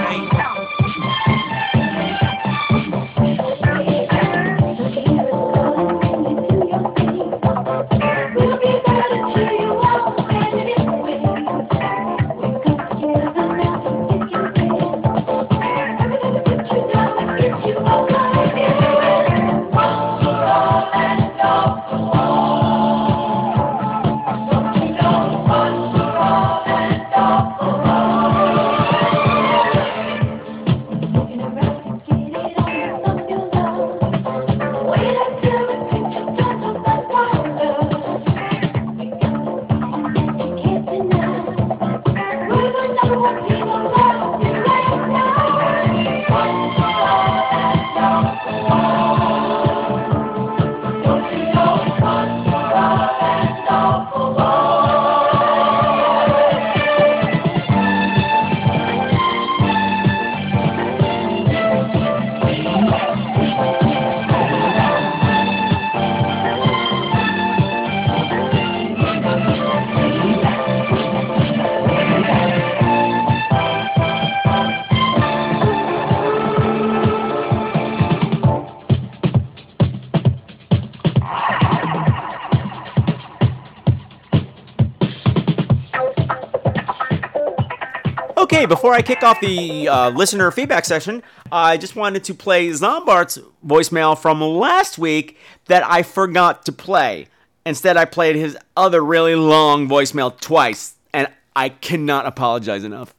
Okay, before I kick off the uh, listener feedback session, I just wanted to play Zombart's voicemail from last week that I forgot to play. Instead, I played his other really long voicemail twice, and I cannot apologize enough.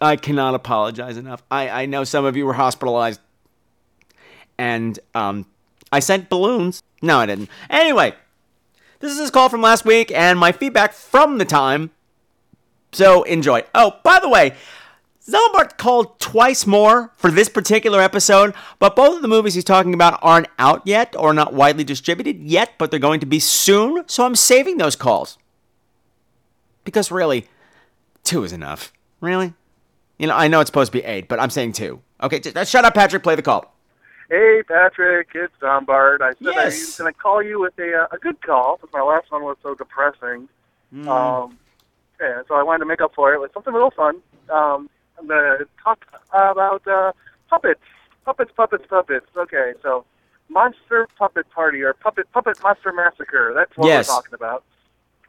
I cannot apologize enough. I, I know some of you were hospitalized, and um, I sent balloons. No, I didn't. Anyway, this is his call from last week, and my feedback from the time. So enjoy. Oh, by the way, Zombart called twice more for this particular episode, but both of the movies he's talking about aren't out yet or not widely distributed yet, but they're going to be soon, so I'm saving those calls. Because really, two is enough. Really? You know, I know it's supposed to be eight, but I'm saying two. Okay, just, shut up, Patrick. Play the call. Hey, Patrick, it's Don Bard. I said I Yes. was going to call you with a, uh, a good call because my last one was so depressing. Mm. Um, yeah, so I wanted to make up for it with something a little fun. Um, I'm going to talk about uh, puppets. Puppets, puppets, puppets. Okay, so Monster Puppet Party or Puppet Puppet Monster Massacre. That's what Yes. we're talking about.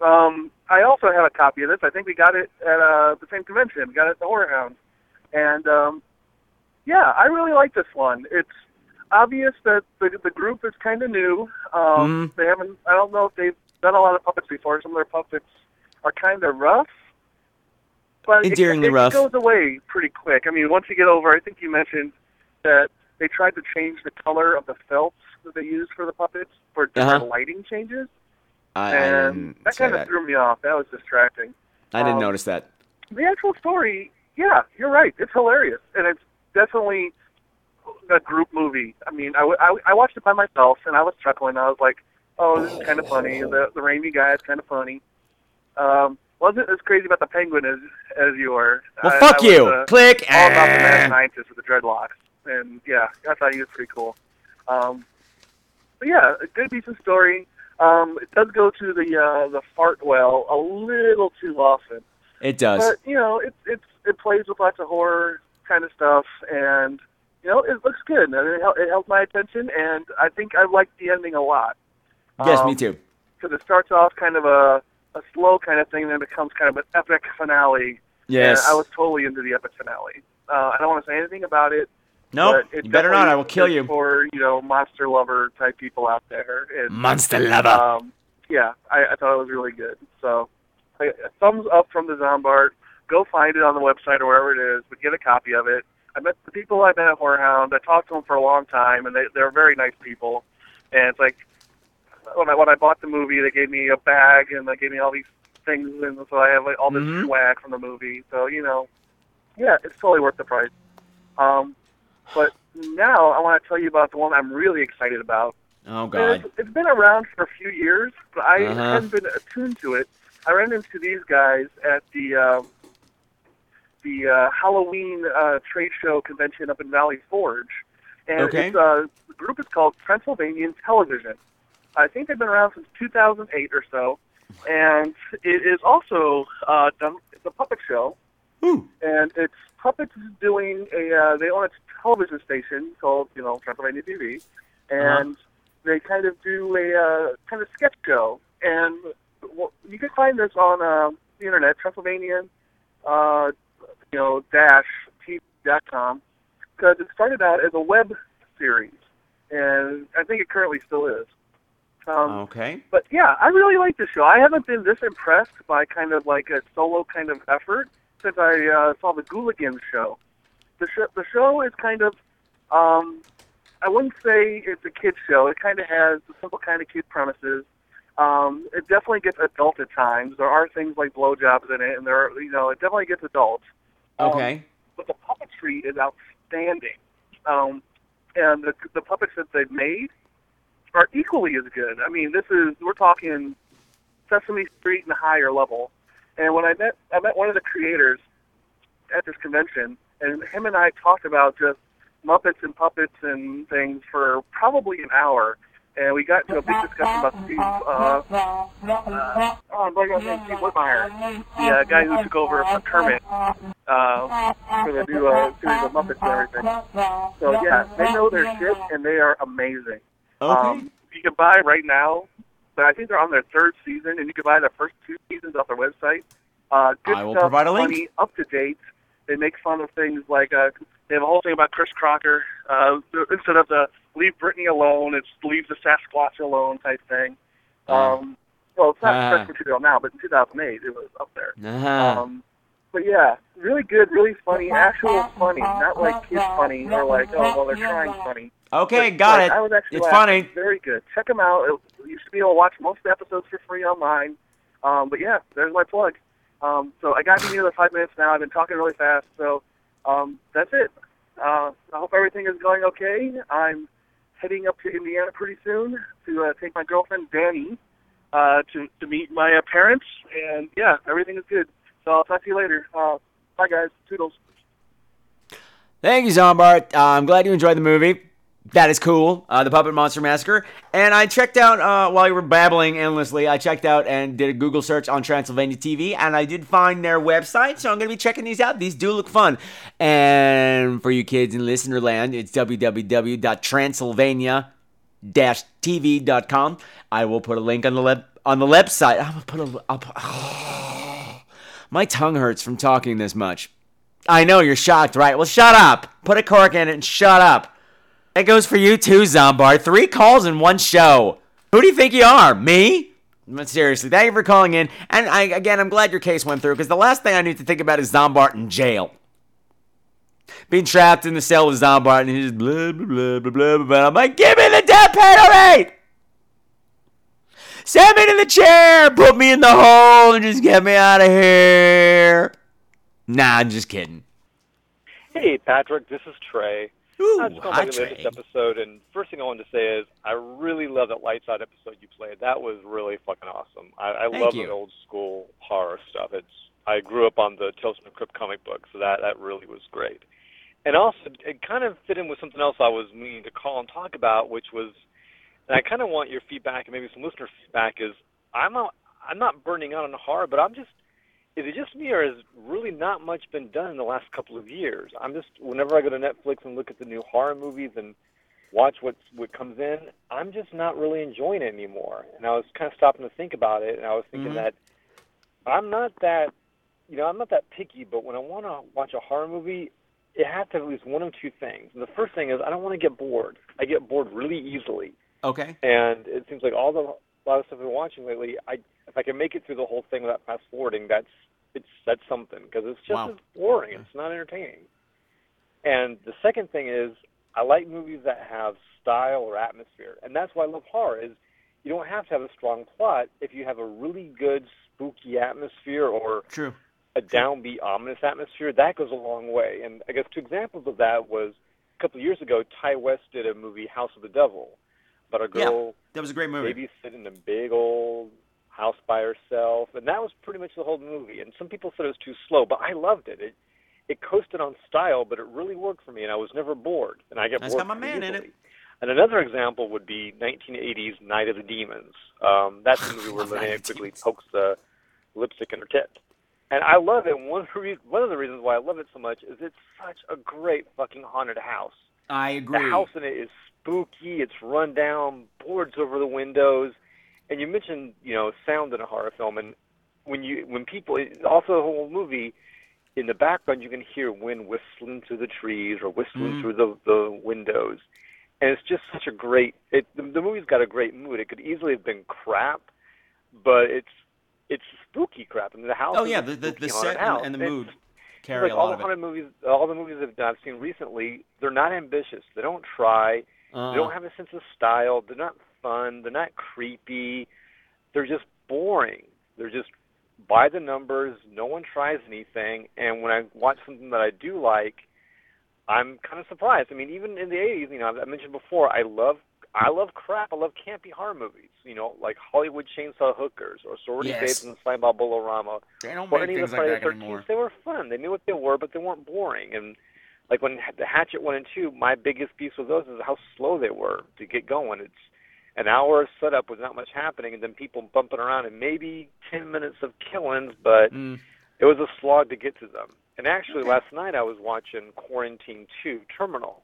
Um, I also have a copy of this. I think we got it at uh, the same convention. We got it at the Horror Hound. And um, yeah, I really like this one. It's obvious that the the group is kind of new. Um, Mhm. They haven't. I don't know if they've done a lot of puppets before. Some of their puppets are kind of rough. But it- Endearingly it, rough. goes away pretty quick. I mean, once you get over, I think you mentioned that they tried to change the color of the felts that they used for the puppets for different Uh-huh. lighting changes, I, I and didn't that kind of threw me off. That was distracting. I didn't um, notice that. The actual story, yeah, you're right. It's hilarious, and it's definitely a group movie. I mean, i i watched it by myself, and I was chuckling. I was like, "Oh, this is kind of funny." The the rainy guy is kind of funny. Um, wasn't as crazy about the penguin as as you were. Well, I- fuck I was, you. uh, Click. All about the mad scientist with the dreadlocks, and yeah, I thought he was pretty cool. Um, but yeah, a good decent story. Um, it does go to the uh, the fart well a little too often. It does. But you know, it it's it plays with lots of horror kind of stuff, and you know, it looks good. I mean, it, held, it held my attention, and I think I liked the ending a lot. yes, Um, me too. Because it starts off kind of a a slow kind of thing, and then it becomes kind of an epic finale. Yes. And I was totally into the epic finale. Uh, I don't want to say anything about it. Nope, but it you better not. I will kill you. For you know, monster lover type people out there. And, Monster lover. Um, yeah, I, I thought it was really good. So, I, a thumbs up from the Zombart. Go find it on the website or wherever it is, but get a copy of it. I met the people I met at Horrorhound. I talked to them for a long time, and they they're very nice people. And it's like when I when I bought the movie, they gave me a bag and they gave me all these things, and so I have like all this Mhm. swag from the movie. So you know, yeah, it's totally worth the price. Um, but now I want to tell you about the one I'm really excited about. Oh God. It's, it's been around for a few years, but I Uh-huh. hadn't been attuned to it. I ran into these guys at the um, the uh, Halloween uh, trade show convention up in Valley Forge, and Okay. it's, uh, the group is called Transylvanian Television. I think they've been around since 2008 or so, and it is also uh, done. It's a puppet show, and it's puppets doing a. Uh, they own a television station called you know Transylvania TV, and they kind of do a uh, kind of sketch show, and well, you can find this on uh, the internet, Transylvanian, uh, you know, dash TV dot com, because it started out as a web series, and I think it currently still is. Um, Okay. but yeah, I really like the show. I haven't been this impressed by kind of like a solo kind of effort since I uh, saw the Gooligans show. The show, the show is kind of, um, I wouldn't say it's a kids show. It kind of has the simple kind of kid premises. Um, it definitely gets adult at times. There are things like blowjobs in it, and there, are, you know, it definitely gets adult. Um, Okay. but the puppetry is outstanding. Um, and the, the puppets that they've made are equally as good. I mean, this is we're talking Sesame Street and a higher level. And when I met I met one of the creators at this convention, and him and I talked about just Muppets and puppets and things for probably an hour. And we got into a big discussion about Steve, uh, uh, oh, I'm blanking on name, Steve Whitmire, the uh, guy who took over for Kermit uh, for the new uh, series of Muppets and everything. So yeah, they know their shit and they are amazing. Okay. Um, you can buy right now, but I think they're on their third season, and you can buy the first two seasons off their website. Uh, good I will stuff, provide a link. funny, up to date. They make fun of things like uh, they have a whole thing about Chris Crocker. Uh, instead of the "Leave Britney alone," it's "Leave the Sasquatch alone" type thing. Um, well, it's not Ah. fresh material now, but in 2008 it was up there. Uh-huh. Um, but yeah, really good, really funny, actual funny, not like kids funny or like oh well they're trying funny. Okay, But, got like, it. I was actually It's laughing. funny. Very good. Check them out. It- You should be able to watch most of the episodes for free online. Um, but yeah, there's my plug. Um, so I got to the other five minutes now. I've been talking really fast, so um, that's it. Uh, I hope everything is going okay. I'm heading up to Indiana pretty soon to uh, take my girlfriend Danny uh, to to meet my uh, parents, and yeah, everything is good. So I'll talk to you later. Uh, bye guys. Toodles. Thank you, Zombart. Uh, I'm glad you enjoyed the movie. That is cool. Uh, the Puppet Monster Massacre. And I checked out, uh, while you were babbling endlessly, I checked out and did a Google search on Transylvania TV, and I did find their website, so I'm going to be checking these out. These do look fun. And for you kids in listener land, it's www.transylvania-tv.com. I will put a link on the leb- on the website. I'm going to put a... I'll put, <sighs> my tongue hurts from talking this much. I know you're shocked, right? Well, shut up. Put a cork in it and shut up. That goes for you too, Zombar. Three calls in one show. Who do you think you are? Me? Seriously, thank you for calling in. And I, again, I'm glad your case went through because the last thing I need to think about is Zombart in jail. Being trapped in the cell with Zombart and he's blah, blah, blah, blah, blah, blah. I'm like, give me the death penalty! Send me to the chair, put me in the hole, and just get me out of here. Nah, I'm just kidding. Hey, Patrick, this is Trey. Ooh, I just called hi, about the latest episode, and first thing I wanted to say is I really love that Lights Out episode you played. That was really fucking awesome. I, I Thank love you. the old school horror stuff. It's I grew up on the Tales from the Crypt comic book, so that that really was great. And also, it kind of fit in with something else I was meaning to call and talk about, which was, and I kind of want your feedback and maybe some listener feedback. Is I'm not I'm not burning out on horror, but I'm just is it just me or has really not much been done in the last couple of years? I'm just whenever I go to Netflix and look at the new horror movies and watch what's what comes in, I'm just not really enjoying it anymore. And I was kind of stopping to think about it, and I was thinking Mhm. that I'm not that, you know, I'm not that picky. But when I want to watch a horror movie, it has to have at least one of two things. And the first thing is I don't want to get bored. I get bored really easily Okay. and it seems like all the a lot of stuff I've been watching lately, I if I can make it through the whole thing without fast forwarding, that's it's that's something because it's just Wow. boring. It's not entertaining. And the second thing is I like movies that have style or atmosphere, and that's why I love horror. Is you don't have to have a strong plot if you have a really good spooky atmosphere or True. a downbeat, ominous atmosphere, that goes a long way. And I guess two examples of that was a couple of years ago, Ti West did a movie, House of the Devil, about a girl That was a great movie. babysitting a big old house by herself, and that was pretty much the whole movie. And some people said it was too slow, but I loved it. It it coasted on style, but it really worked for me, and I was never bored. And I get That's bored got my man in easily. it. And another example would be 1980's Night of the Demons. Um, that's the <laughs> movie where Linnea Quigley pokes the lipstick in her tit. And I love it. One re- one of the reasons why I love it so much is it's such a great fucking haunted house. I agree. The house in it is spooky. It's run down, boards over the windows, and you mentioned you know sound in a horror film, and when you when people also the whole movie in the background you can hear wind whistling through the trees or whistling Mhm. through the the windows, and it's just such a great. It the, the movie's got a great mood. It could easily have been crap, but it's it's spooky crap. Mean, the house. Oh yeah, the the, the set and, and the mood Seems carry like a all lot the of it. haunted movies, all the movies that I've seen recently, they're not ambitious. They don't try. Uh, They don't have a sense of style. They're not fun. They're not creepy. They're just boring. They're just by the numbers. No one tries anything. And when I watch something that I do like, I'm kind of surprised. I mean, even in the '80s, you know, I mentioned before, I love, I love crap. I love campy horror movies. You know, like Hollywood Chainsaw Hookers or Sorority Yes. Babes and Slime Ball Bowl-O-Rama They don't or make any of things the like that the 13th, anymore. they were fun. They knew what they were, but they weren't boring. And like when the Hatchet one and two, my biggest piece with those is how slow they were to get going. It's an hour of setup with not much happening, and then people bumping around, and maybe ten minutes of killings, but Mm. it was a slog to get to them. And actually, last night I was watching Quarantine Two Terminal,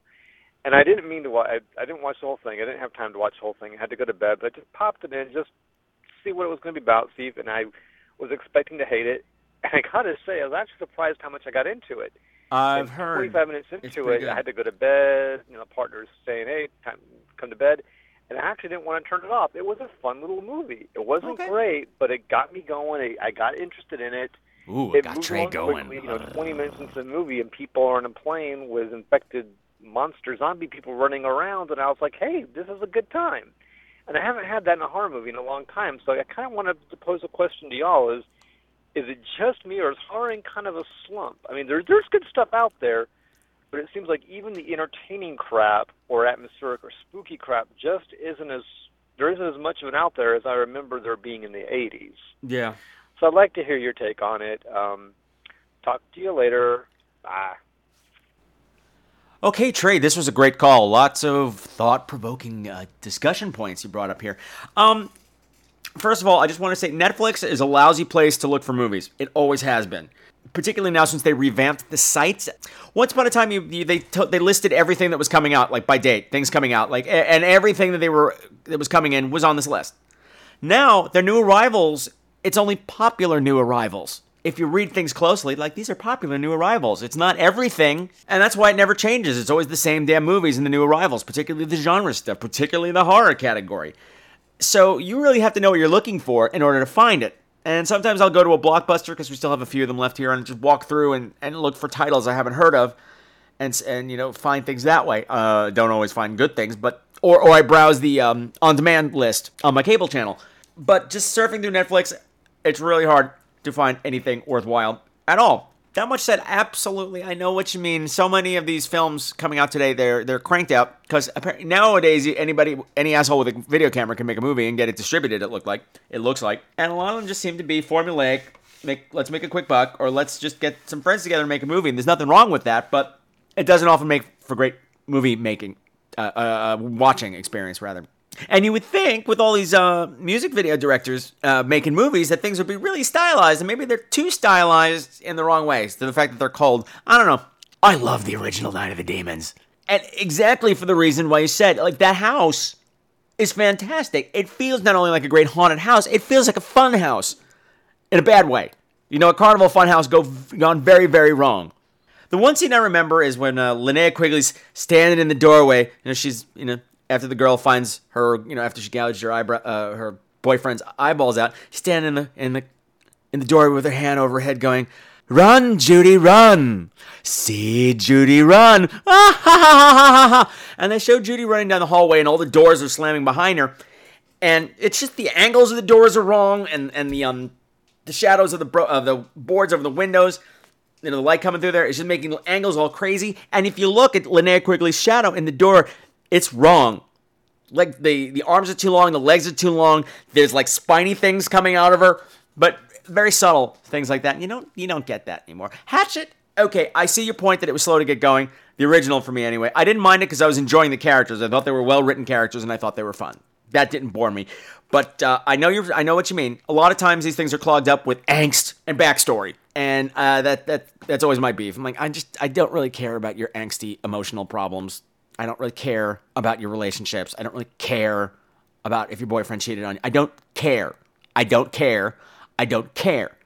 and I didn't mean to watch. I, I didn't watch the whole thing. I didn't have time to watch the whole thing. I had to go to bed, but I just popped it in just see what it was going to be about. See, and I was expecting to hate it, and I gotta say, I was actually surprised how much I got into it. I've And heard. 25 minutes into pretty it, I had to go to bed. You know, partner's saying, "Hey, time come to bed," and I actually didn't want to turn it off. It was a fun little movie. It wasn't Okay. great, but it got me going. I, I got interested in it. Ooh, it got moved Trey going. Quickly, you know, 20 minutes into the movie, and people are on a plane with infected monster zombie people running around, and I was like, "Hey, this is a good time." And I haven't had that in a horror movie in a long time, so I kind of wanted to pose a question to y'all: Is is it just me, or is horror in kind of a slump? I mean, there's there's good stuff out there, but it seems like even the entertaining crap or atmospheric or spooky crap just isn't as there isn't as much of it out there as I remember there being in the 80s. Yeah. So I'd like to hear your take on it. Um, talk to you later. Bye. Okay, Trey, this was a great call. Lots of thought-provoking uh, discussion points you brought up here. Um, first of all, I just want to say Netflix is a lousy place to look for movies. It always has been, particularly now since they revamped the site. Once upon a time, you, you they to, they listed everything that was coming out, like by date, things coming out, like and everything that they were that was coming in was on this list. Now, their new arrivals, it's only popular new arrivals. If you read things closely, like these are popular new arrivals. It's not everything, and that's why it never changes. It's always the same damn movies in the new arrivals, particularly the genre stuff, particularly the horror category. So you really have to know what you're looking for in order to find it. And sometimes I'll go to a blockbuster because we still have a few of them left here, and just walk through and, and look for titles I haven't heard of, and and you know find things that way. Uh, don't always find good things, but or or I browse the um, on-demand list on my cable channel. But just surfing through Netflix, it's really hard to find anything worthwhile at all. That much said, absolutely, I know what you mean. So many of these films coming out today, they're they're cranked out because nowadays anybody, any asshole with a video camera can make a movie and get it distributed. It looked like it looks like, and a lot of them just seem to be formulaic. Make let's make a quick buck, or let's just get some friends together and make a movie. And there's nothing wrong with that, but it doesn't often make for great movie making, uh, uh, uh, watching experience rather. And you would think with all these uh, music video directors uh, making movies that things would be really stylized, and maybe they're too stylized in the wrong ways. To the fact that they're called, I don't know. I love the original Night of the Demons, and exactly for the reason why you said like that house is fantastic. It feels not only like a great haunted house, it feels like a fun house in a bad way. You know, a carnival fun house go gone very very wrong. The one scene I remember is when uh, Linnea Quigley's standing in the doorway. You know, she's you know after the girl finds her, you know, after she gouged her eyebrow, uh, her boyfriend's eyeballs out, standing in the in the in the doorway with her hand over her head, going, "Run, Judy, run! See Judy run!" Ah, ha, ha, ha, ha, ha. And they show Judy running down the hallway, and all the doors are slamming behind her. And it's just the angles of the doors are wrong, and and the um the shadows of the bro- of the boards over the windows you know, the light coming through there is just making angles all crazy. And if you look at Linnea Quigley's shadow in the door, it's wrong. Like the the arms are too long, the legs are too long. There's like spiny things coming out of her, but very subtle things like that. You don't you don't get that anymore. Hatchet, okay, I see your point that it was slow to get going. The original for me anyway. I didn't mind it because I was enjoying the characters. I thought they were well written characters, and I thought they were fun. That didn't bore me. But uh, I know you. I know what you mean. A lot of times these things are clogged up with angst and backstory, and uh, that that that's always my beef. I'm like, I just I don't really care about your angsty emotional problems. I don't really care about your relationships. I don't really care about if your boyfriend cheated on you. I don't care. I don't care. I don't care.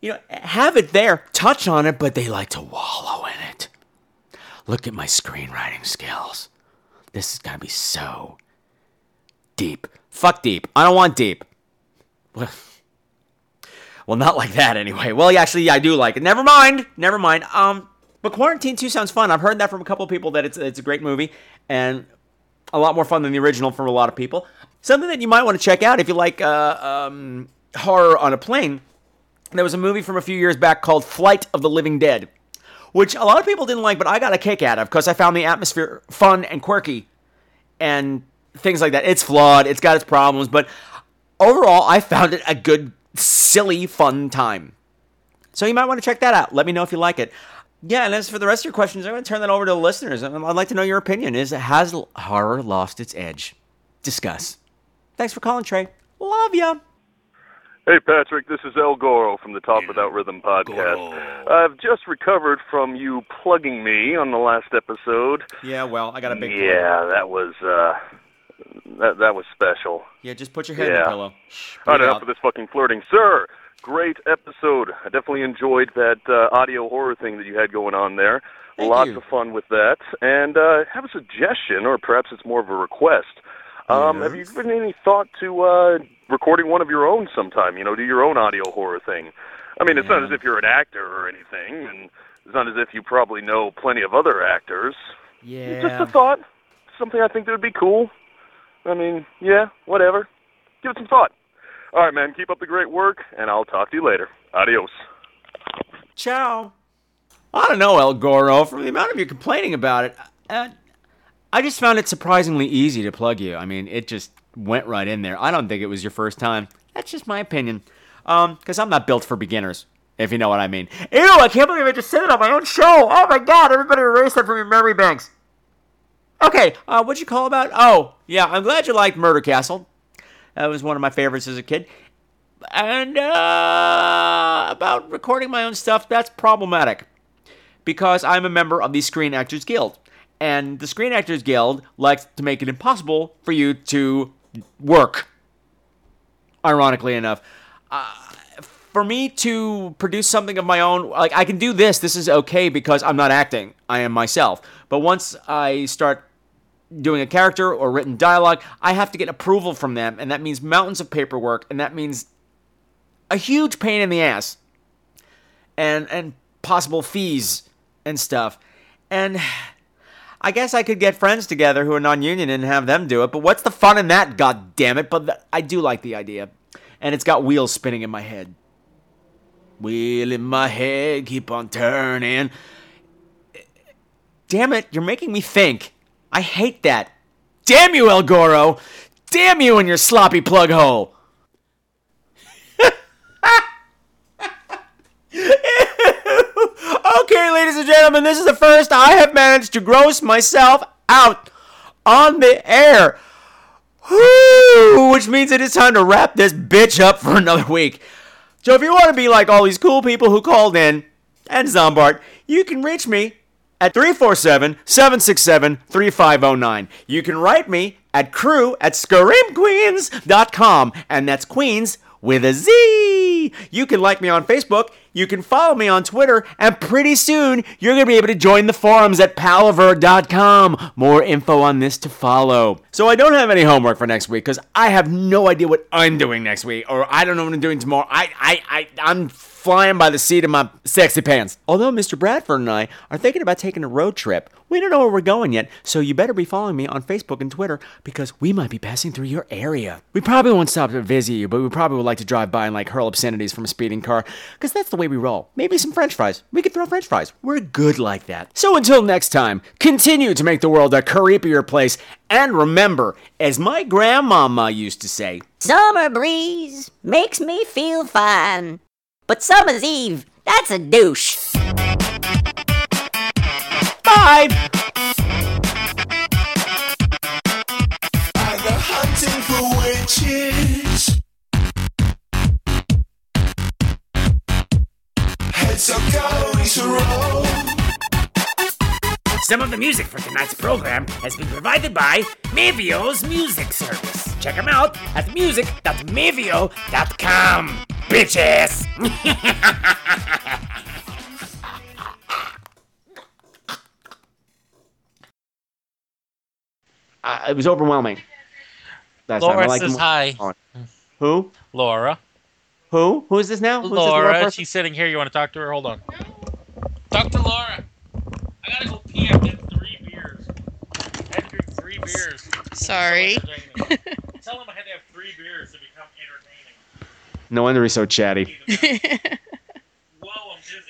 You know, have it there, touch on it, but they like to wallow in it. Look at my screenwriting skills. This is gonna be so deep. Fuck deep. I don't want deep. Well, <laughs> not like that anyway. Well, actually, yeah, I do like it. Never mind. Never mind. Um, but Quarantine 2 sounds fun. I've heard that from a couple people that it's it's a great movie and a lot more fun than the original for a lot of people. Something that you might want to check out if you like uh, um, horror on a plane. There was a movie from a few years back called Flight of the Living Dead, which a lot of people didn't like, but I got a kick out of because I found the atmosphere fun and quirky and things like that. It's flawed, it's got its problems, but overall, I found it a good, silly, fun time. So you might want to check that out. Let me know if you like it. Yeah, and as for the rest of your questions, I'm going to turn that over to the listeners. I'd like to know your opinion. Is has horror lost its edge? Discuss. Thanks for calling, Trey. Love ya. Hey, Patrick, this is El Goro from the Talk Without Rhythm podcast. I've just recovered from you plugging me on the last episode. Yeah, well, I got a big. Yeah, that was uh, that that was special. Yeah, just put your head in the Yeah. pillow. All right, Breathe enough out. of this fucking flirting, sir. Great episode. I definitely enjoyed that uh, audio horror thing that you had going on there. Thank Lots you. of fun with that. And uh, have a suggestion, or perhaps it's more of a request. Um, Have you given any thought to uh, recording one of your own sometime? You know, do your own audio horror thing. I mean, it's not as if you're an actor or anything, and it's not as if you probably know plenty of other actors. Yeah. Just a thought. Something I think that would be cool. I mean, yeah, whatever. Give it some thought. All right, man. Keep up the great work, and I'll talk to you later. Adios. Ciao. I don't know, El Goro. From the amount of you complaining about it, uh, I just found it surprisingly easy to plug you. I mean, it just went right in there. I don't think it was your first time. That's just my opinion. Um, because I'm not built for beginners, if you know what I mean. Ew, I can't believe I just said it on my own show. Oh my god, everybody erase that from your memory banks. Okay, uh, what'd you call about? Oh, yeah, I'm glad you liked Murder Castle. That was one of my favorites as a kid. And uh, about recording my own stuff, that's problematic because I'm a member of the Screen Actors Guild. And the Screen Actors Guild likes to make it impossible for you to work. Ironically enough, uh, for me to produce something of my own, like I can do this, this is okay because I'm not acting. I am myself. But once I start doing a character or written dialogue, I have to get approval from them, and that means mountains of paperwork, and that means a huge pain in the ass, and and possible fees and stuff, and. I guess I could get friends together who are non-union and have them do it, but what's the fun in that? God damn it! But th- I do like the idea, and it's got wheels spinning in my head. Wheel in my head, keep on turning. Damn it! You're making me think. I hate that. Damn you, El Goro! Damn you and your sloppy plug hole! <laughs> okay, ladies and gentlemen, this is the first I have managed to gross myself out on the air. Whew, which means it is time to wrap this bitch up for another week. So if you want to be like all these cool people who called in and Zombart, you can reach me at 347-767-3509. You can write me at crew at screamqueenz.com, and that's Queens with a Z. You can like me on Facebook, you can follow me on Twitter, and pretty soon you're going to be able to join the forums at palaver.com. More info on this to follow. So I don't have any homework for next week because I have no idea what I'm doing next week, or I don't know what I'm doing tomorrow. I, I, I, I'm flying by the seat of my sexy pants. Although Mr. Bradford and I are thinking about taking a road trip, we don't know where we're going yet, so you better be following me on Facebook and Twitter because we might be passing through your area. We probably won't stop to visit you, but we probably would like to drive by and like hurl obscenities from a speeding car because that's the way we roll. Maybe some french fries. We could throw french fries. We're good like that. So until next time, continue to make the world a creepier place and remember, as my grandmama used to say, Summer breeze makes me feel fine. But summer's eve, that's a douche. Bye! I go hunting for witches. Heads are going to roll. Some of the music for tonight's program has been provided by Mevio's Music Service. Check them out at music.mevio.com. Bitches! <laughs> Uh, it was overwhelming. That's Laura like says hi. Who? Laura. Who? Who is this now? Who's this Laura, she's sitting here. You want to talk to her? Hold on. Talk to Laura. I gotta go pee. I had three beers. I had to drink three beers. <laughs> Sorry. Tell him I had to have three beers to become entertaining. No wonder he's so chatty. <laughs> Whoa, I'm dizzy.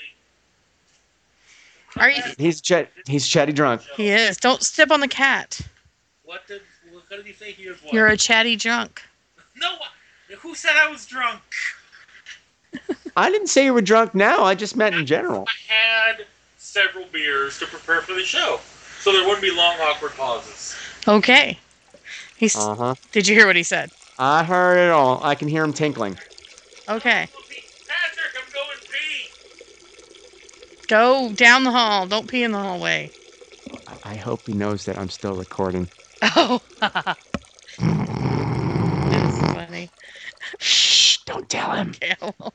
Are you? He's chat. He's chatty drunk. He is. Don't step on the cat. What did what did he say? He was what? You're a chatty drunk. <laughs> No, who said I was drunk? I didn't say you were drunk. Now I just meant in general. I had several beers to prepare for the show, so there wouldn't be long awkward pauses. Okay. He's. Uh huh. Did you hear what he said? I heard it all. I can hear him tinkling. Okay. Patrick, I'm going pee. Go down the hall. Don't pee in the hallway. I hope he knows that I'm still recording. Oh. <laughs> That's funny. Shh! Don't tell him. Okay, I won't.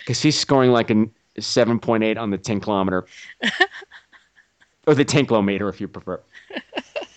Because he's scoring like a 7.8 on the 10 kilometer <laughs> or the 10 kilometer if you prefer. <laughs>